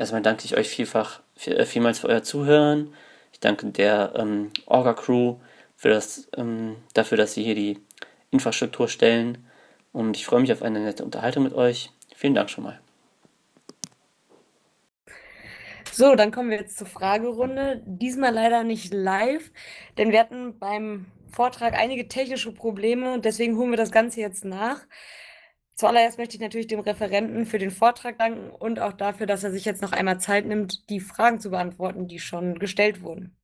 Erstmal danke ich euch vielfach, äh, vielmals für euer Zuhören. Ich danke der ähm, Orga-Crew das, ähm, dafür, dass sie hier die Infrastruktur stellen. Und ich freue mich auf eine nette Unterhaltung mit euch. Vielen Dank schon mal. So, dann kommen wir jetzt zur Fragerunde. Diesmal leider nicht live, denn wir hatten beim Vortrag einige technische Probleme, deswegen holen wir das Ganze jetzt nach. Zuallererst möchte ich natürlich dem Referenten für den Vortrag danken und auch dafür, dass er sich jetzt noch einmal Zeit nimmt, die Fragen zu beantworten, die schon gestellt wurden.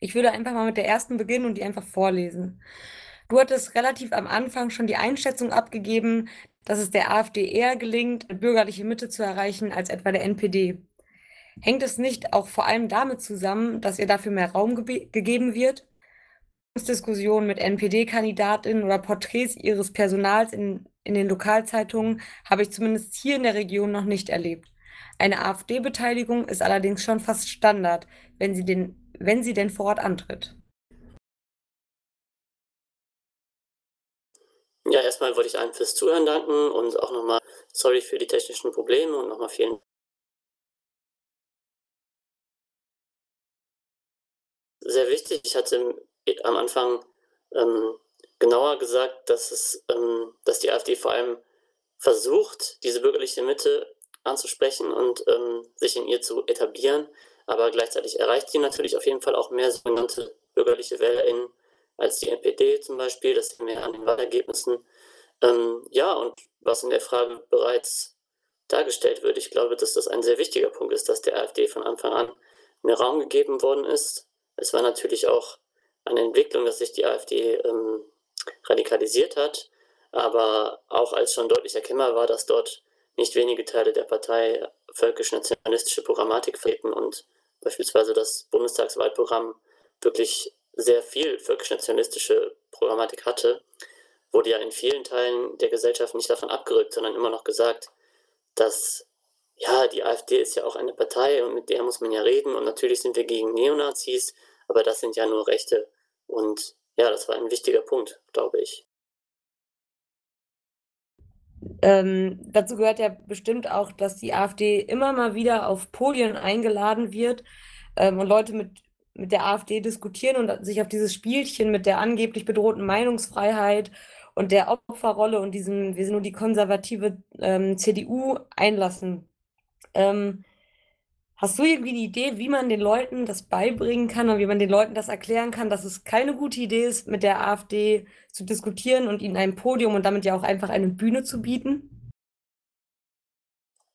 Ich würde einfach mal mit der ersten beginnen und die einfach vorlesen. Du hattest relativ am Anfang schon die Einschätzung abgegeben, dass es der AfD eher gelingt, eine bürgerliche Mitte zu erreichen als etwa der NPD. Hängt es nicht auch vor allem damit zusammen, dass ihr dafür mehr Raum ge gegeben wird? Diskussionen mit NPD-Kandidatinnen oder Porträts ihres Personals in, in den Lokalzeitungen habe ich zumindest hier in der Region noch nicht erlebt. Eine AfD-Beteiligung ist allerdings schon fast Standard, wenn sie, den, wenn sie denn vor Ort antritt. Ja, erstmal wollte ich allen fürs Zuhören danken und auch nochmal sorry für die technischen Probleme und nochmal vielen sehr wichtig. Ich hatte am Anfang ähm, genauer gesagt, dass, es, ähm, dass die AfD vor allem versucht, diese bürgerliche Mitte anzusprechen und ähm, sich in ihr zu etablieren. Aber gleichzeitig erreicht sie natürlich auf jeden Fall auch mehr sogenannte bürgerliche WählerInnen als die NPD zum Beispiel. Das sehen wir an den Wahlergebnissen. Ähm, ja, und was in der Frage bereits dargestellt wird, ich glaube, dass das ein sehr wichtiger Punkt ist, dass der AfD von Anfang an mehr Raum gegeben worden ist. Es war natürlich auch eine Entwicklung, dass sich die AfD ähm, radikalisiert hat, aber auch als schon deutlich erkennbar war, dass dort nicht wenige Teile der Partei völkisch-nationalistische Programmatik vertreten und beispielsweise das Bundestagswahlprogramm wirklich sehr viel völkisch-nationalistische Programmatik hatte, wurde ja in vielen Teilen der Gesellschaft nicht davon abgerückt, sondern immer noch gesagt, dass ja, die AfD ist ja auch eine Partei und mit der muss man ja reden und natürlich sind wir gegen Neonazis, aber das sind ja nur Rechte und ja, das war ein wichtiger Punkt, glaube ich. Ähm, dazu gehört ja bestimmt auch, dass die AfD immer mal wieder auf Podien eingeladen wird ähm, und Leute mit, mit der AfD diskutieren und sich auf dieses Spielchen mit der angeblich bedrohten Meinungsfreiheit und der Opferrolle und diesem, wir sind nur die konservative ähm, CDU einlassen. Ähm, Hast du irgendwie eine Idee, wie man den Leuten das beibringen kann und wie man den Leuten das erklären kann, dass es keine gute Idee ist, mit der AfD zu diskutieren und ihnen ein Podium und damit ja auch einfach eine Bühne zu bieten?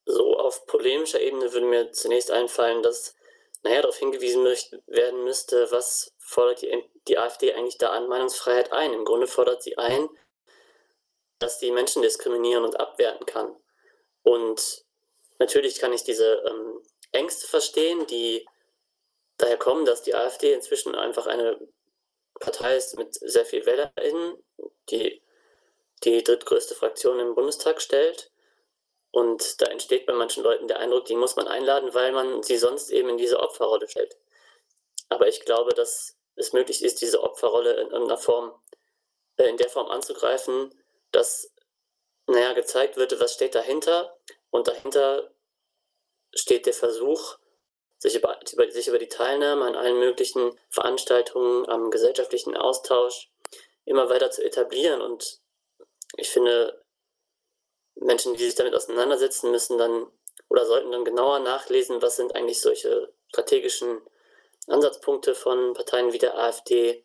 So auf polemischer Ebene würde mir zunächst einfallen, dass naja, darauf hingewiesen werden müsste, was fordert die, die AfD eigentlich da an Meinungsfreiheit ein. Im Grunde fordert sie ein, dass die Menschen diskriminieren und abwerten kann. Und natürlich kann ich diese ähm, Ängste verstehen, die daher kommen, dass die AfD inzwischen einfach eine Partei ist mit sehr viel WählerInnen, die die drittgrößte Fraktion im Bundestag stellt. Und da entsteht bei manchen Leuten der Eindruck, die muss man einladen, weil man sie sonst eben in diese Opferrolle stellt. Aber ich glaube, dass es möglich ist, diese Opferrolle in irgendeiner Form, äh, in der Form anzugreifen, dass, naja, gezeigt wird, was steht dahinter. Und dahinter steht der Versuch, sich über, sich über die Teilnahme an allen möglichen Veranstaltungen, am gesellschaftlichen Austausch immer weiter zu etablieren. Und ich finde, Menschen, die sich damit auseinandersetzen, müssen dann oder sollten dann genauer nachlesen, was sind eigentlich solche strategischen Ansatzpunkte von Parteien wie der AfD,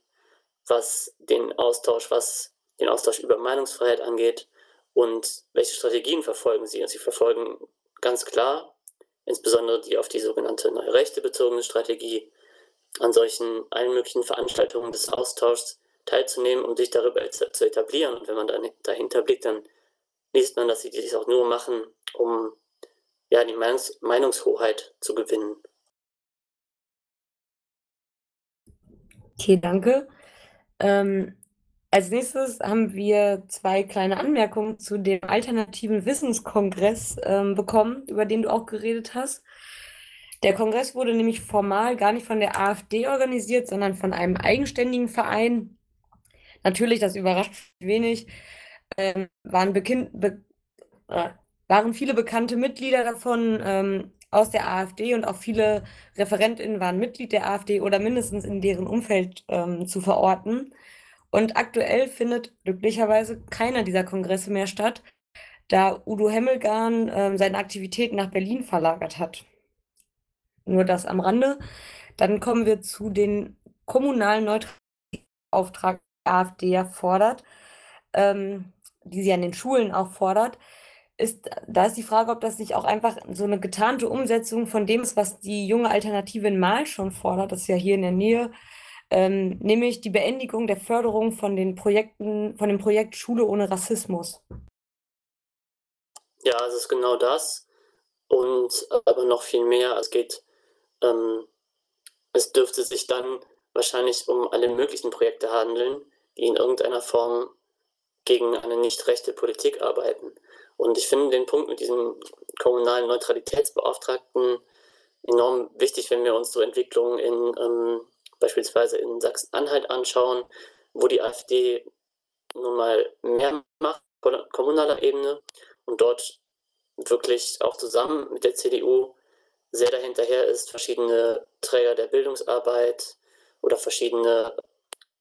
was den Austausch, was den Austausch über Meinungsfreiheit angeht und welche Strategien verfolgen sie. Und sie verfolgen ganz klar insbesondere die auf die sogenannte neue Rechte bezogene Strategie, an solchen allen möglichen Veranstaltungen des Austauschs teilzunehmen, um sich darüber zu etablieren. Und wenn man dann dahinter blickt, dann liest man, dass sie dies auch nur machen, um ja, die Meinungs Meinungshoheit zu gewinnen. Okay, danke. Ähm, als nächstes haben wir zwei kleine Anmerkungen zu dem alternativen Wissenskongress ähm, bekommen, über den du auch geredet hast. Der Kongress wurde nämlich formal gar nicht von der AfD organisiert, sondern von einem eigenständigen Verein. Natürlich, das überrascht wenig, ähm, waren, be äh, waren viele bekannte Mitglieder davon ähm, aus der AfD und auch viele ReferentInnen waren Mitglied der AfD oder mindestens in deren Umfeld ähm, zu verorten. Und aktuell findet glücklicherweise keiner dieser Kongresse mehr statt, da Udo Hemmelgarn äh, seine Aktivitäten nach Berlin verlagert hat. nur das am Rande. Dann kommen wir zu den kommunalen Neutralitätsauftrag, AfD ja fordert, ähm, die sie an den Schulen auch fordert. Ist, da ist die Frage, ob das nicht auch einfach so eine getarnte Umsetzung von dem ist, was die junge Alternative in Mal schon fordert, das ist ja hier in der Nähe, ähm, nämlich die Beendigung der Förderung von den Projekten, von dem Projekt Schule ohne Rassismus. Ja, es ist genau das und aber noch viel mehr. Es geht, ähm, es dürfte sich dann wahrscheinlich um alle möglichen Projekte handeln, die in irgendeiner Form gegen eine nicht rechte Politik arbeiten. Und ich finde den Punkt mit diesem kommunalen Neutralitätsbeauftragten enorm wichtig, wenn wir uns so Entwicklungen in ähm, beispielsweise in Sachsen-Anhalt anschauen, wo die AfD nun mal mehr macht auf kommunaler Ebene und dort wirklich auch zusammen mit der CDU sehr dahinterher ist, verschiedene Träger der Bildungsarbeit oder verschiedene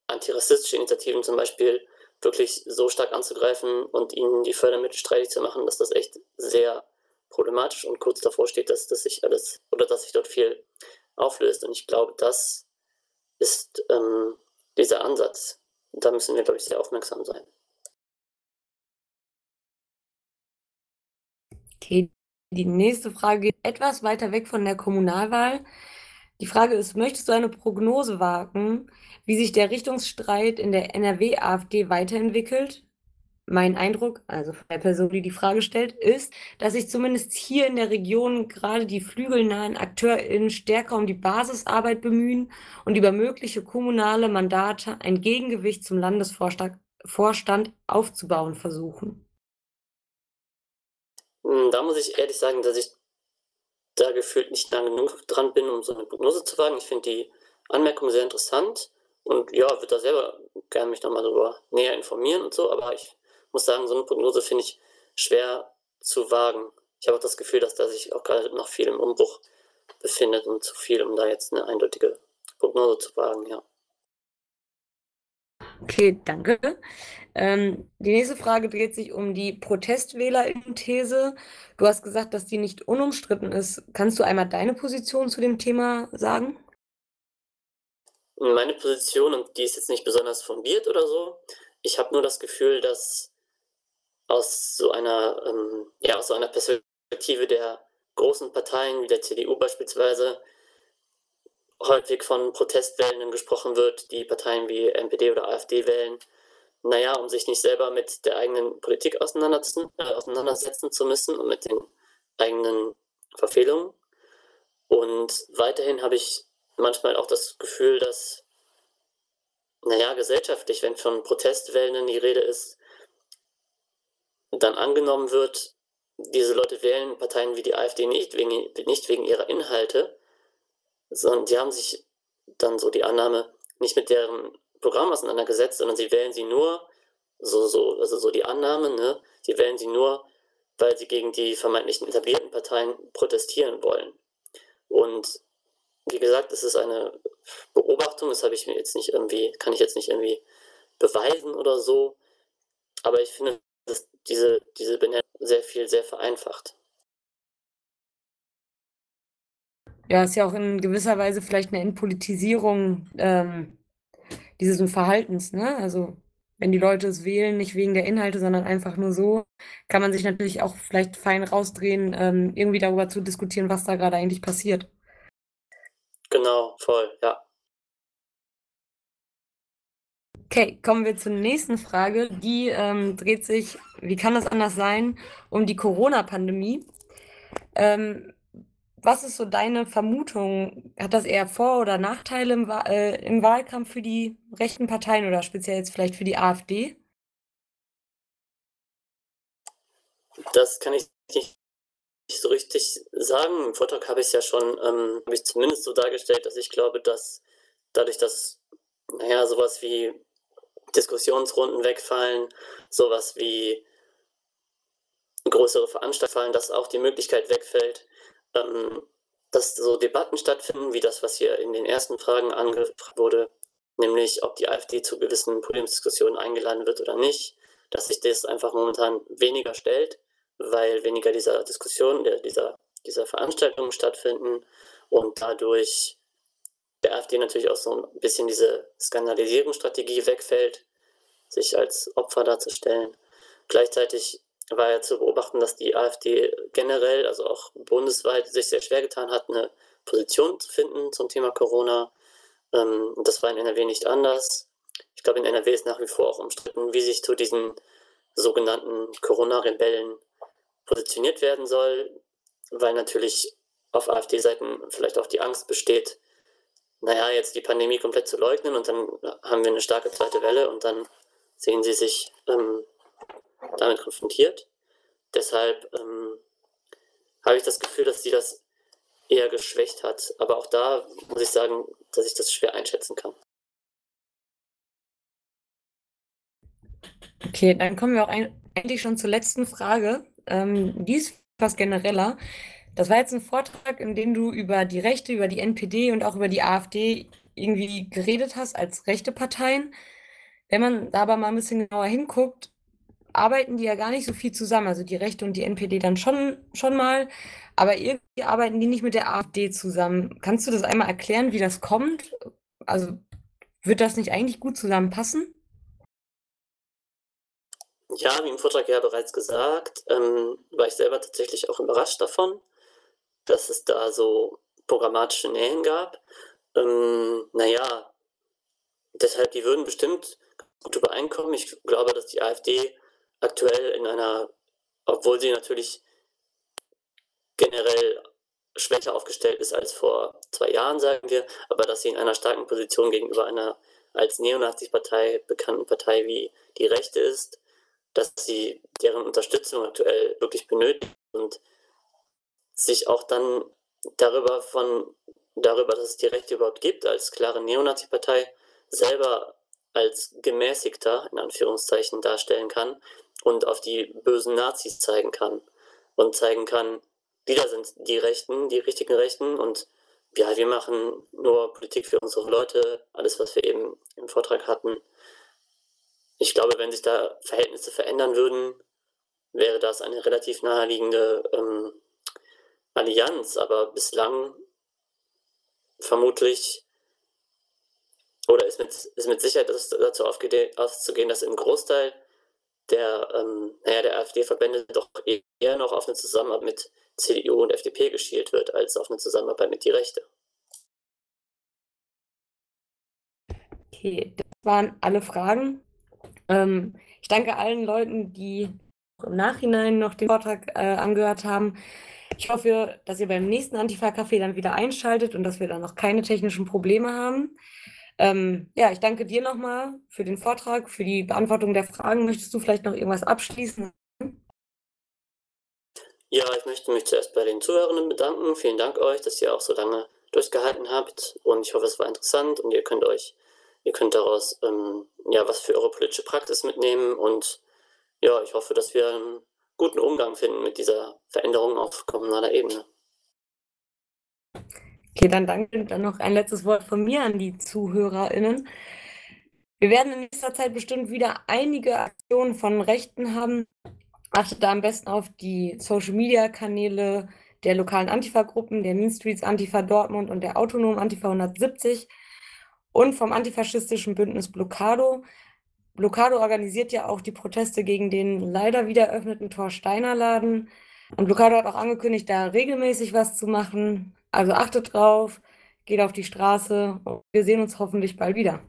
antirassistische Initiativen zum Beispiel wirklich so stark anzugreifen und ihnen die Fördermittel streitig zu machen, dass das echt sehr problematisch und kurz davor steht, dass das sich alles oder dass sich dort viel auflöst. Und ich glaube, das ist ähm, dieser Ansatz. Da müssen wir, glaube ich, sehr aufmerksam sein. Okay, die nächste Frage geht etwas weiter weg von der Kommunalwahl. Die Frage ist, möchtest du eine Prognose wagen, wie sich der Richtungsstreit in der NRW-AfD weiterentwickelt? Mein Eindruck, also von der Person, die die Frage stellt, ist, dass sich zumindest hier in der Region gerade die flügelnahen AkteurInnen stärker um die Basisarbeit bemühen und über mögliche kommunale Mandate ein Gegengewicht zum Landesvorstand aufzubauen versuchen. Hm, da muss ich ehrlich sagen, dass ich da gefühlt nicht lange genug dran bin, um so eine Prognose zu wagen. Ich finde die Anmerkung sehr interessant und ja, würde da selber gerne mich nochmal darüber näher informieren und so, aber ich muss sagen, so eine Prognose finde ich schwer zu wagen. Ich habe auch das Gefühl, dass da sich auch gerade noch viel im Umbruch befindet und zu viel, um da jetzt eine eindeutige Prognose zu wagen, ja. Okay, danke. Ähm, die nächste Frage dreht sich um die Protestwählerinnen-These. Du hast gesagt, dass die nicht unumstritten ist. Kannst du einmal deine Position zu dem Thema sagen? Meine Position, und die ist jetzt nicht besonders fundiert oder so, ich habe nur das Gefühl, dass aus so einer, ähm, ja, aus so einer Perspektive der großen Parteien wie der CDU beispielsweise häufig von Protestwählenden gesprochen wird, die Parteien wie NPD oder AfD wählen. Naja, um sich nicht selber mit der eigenen Politik auseinandersetzen, äh, auseinandersetzen zu müssen und mit den eigenen Verfehlungen. Und weiterhin habe ich manchmal auch das Gefühl, dass, naja, gesellschaftlich, wenn von Protestwählenden die Rede ist, dann angenommen wird, diese Leute wählen Parteien wie die AfD nicht wegen, nicht wegen ihrer Inhalte, sondern die haben sich dann so die Annahme nicht mit deren Programm auseinandergesetzt, sondern sie wählen sie nur, so, so, also so die Annahme, ne, sie wählen sie nur, weil sie gegen die vermeintlichen etablierten Parteien protestieren wollen. Und wie gesagt, das ist eine Beobachtung, das habe ich mir jetzt nicht irgendwie, kann ich jetzt nicht irgendwie beweisen oder so. Aber ich finde, diese, diese Benennung sehr viel, sehr vereinfacht. Ja, ist ja auch in gewisser Weise vielleicht eine Entpolitisierung ähm, dieses Verhaltens, ne? Also wenn die Leute es wählen, nicht wegen der Inhalte, sondern einfach nur so, kann man sich natürlich auch vielleicht fein rausdrehen, ähm, irgendwie darüber zu diskutieren, was da gerade eigentlich passiert. Genau, voll, ja. Okay, kommen wir zur nächsten Frage. Die ähm, dreht sich, wie kann das anders sein, um die Corona-Pandemie. Ähm, was ist so deine Vermutung? Hat das eher Vor- oder Nachteile im, äh, im Wahlkampf für die rechten Parteien oder speziell jetzt vielleicht für die AfD? Das kann ich nicht so richtig sagen. Im Vortrag habe ich es ja schon, ähm, habe ich zumindest so dargestellt, dass ich glaube, dass dadurch, dass, naja, sowas wie Diskussionsrunden wegfallen, sowas wie größere Veranstaltungen fallen, dass auch die Möglichkeit wegfällt, ähm, dass so Debatten stattfinden, wie das, was hier in den ersten Fragen angefragt wurde, nämlich ob die AfD zu gewissen Podiumsdiskussionen eingeladen wird oder nicht, dass sich das einfach momentan weniger stellt, weil weniger dieser Diskussionen, dieser, dieser Veranstaltungen stattfinden und dadurch der AfD natürlich auch so ein bisschen diese Skandalisierungsstrategie wegfällt, sich als Opfer darzustellen. Gleichzeitig war ja zu beobachten, dass die AfD generell, also auch bundesweit, sich sehr schwer getan hat, eine Position zu finden zum Thema Corona. Ähm, das war in NRW nicht anders. Ich glaube, in NRW ist nach wie vor auch umstritten, wie sich zu diesen sogenannten Corona-Rebellen positioniert werden soll, weil natürlich auf AfD-Seiten vielleicht auch die Angst besteht, naja, jetzt die Pandemie komplett zu leugnen und dann haben wir eine starke zweite Welle und dann sehen sie sich ähm, damit konfrontiert. Deshalb ähm, habe ich das Gefühl, dass sie das eher geschwächt hat. Aber auch da muss ich sagen, dass ich das schwer einschätzen kann. Okay, dann kommen wir auch ein, eigentlich schon zur letzten Frage. Ähm, die ist etwas genereller. Das war jetzt ein Vortrag, in dem du über die Rechte, über die NPD und auch über die AfD irgendwie geredet hast als rechte Parteien. Wenn man da aber mal ein bisschen genauer hinguckt, arbeiten die ja gar nicht so viel zusammen. Also die Rechte und die NPD dann schon, schon mal, aber irgendwie arbeiten die nicht mit der AfD zusammen. Kannst du das einmal erklären, wie das kommt? Also wird das nicht eigentlich gut zusammenpassen? Ja, wie im Vortrag ja bereits gesagt, ähm, war ich selber tatsächlich auch überrascht davon, dass es da so programmatische Nähen gab. Ähm, naja, deshalb, die würden bestimmt gut übereinkommen. Ich glaube, dass die AfD aktuell in einer, obwohl sie natürlich generell schwächer aufgestellt ist als vor zwei Jahren, sagen wir, aber dass sie in einer starken Position gegenüber einer als Neonazi-Partei bekannten Partei wie die Rechte ist, dass sie deren Unterstützung aktuell wirklich benötigt und sich auch dann darüber von darüber, dass es die Rechte überhaupt gibt, als klare Neonazi-Partei selber als gemäßigter in Anführungszeichen darstellen kann und auf die bösen Nazis zeigen kann und zeigen kann, die sind die Rechten, die richtigen Rechten und ja, wir machen nur Politik für unsere Leute, alles, was wir eben im Vortrag hatten. Ich glaube, wenn sich da Verhältnisse verändern würden, wäre das eine relativ naheliegende ähm, Allianz, aber bislang vermutlich oder ist mit, ist mit Sicherheit dazu auszugehen, dass im Großteil der, ähm, naja, der AfD-Verbände doch eher noch auf eine Zusammenarbeit mit CDU und FDP geschielt wird, als auf eine Zusammenarbeit mit die Rechte. Okay, das waren alle Fragen. Ähm, ich danke allen Leuten, die im Nachhinein noch den Vortrag äh, angehört haben. Ich hoffe, dass ihr beim nächsten Antifa-Café dann wieder einschaltet und dass wir dann noch keine technischen Probleme haben. Ähm, ja, ich danke dir nochmal für den Vortrag, für die Beantwortung der Fragen. Möchtest du vielleicht noch irgendwas abschließen? Ja, ich möchte mich zuerst bei den Zuhörenden bedanken. Vielen Dank euch, dass ihr auch so lange durchgehalten habt und ich hoffe, es war interessant und ihr könnt euch, ihr könnt daraus ähm, ja was für eure politische Praxis mitnehmen und ja, ich hoffe, dass wir einen guten Umgang finden mit dieser Veränderung auf kommunaler Ebene. Okay, dann danke. Dann noch ein letztes Wort von mir an die ZuhörerInnen. Wir werden in nächster Zeit bestimmt wieder einige Aktionen von Rechten haben. Achtet da am besten auf die Social-Media-Kanäle der lokalen Antifa-Gruppen, der Mean Streets Antifa Dortmund und der Autonomen Antifa 170 und vom antifaschistischen Bündnis Blockado. Blockado organisiert ja auch die Proteste gegen den leider wieder eröffneten Torsteiner Laden. Und Blockado hat auch angekündigt, da regelmäßig was zu machen. Also achtet drauf, geht auf die Straße. Wir sehen uns hoffentlich bald wieder.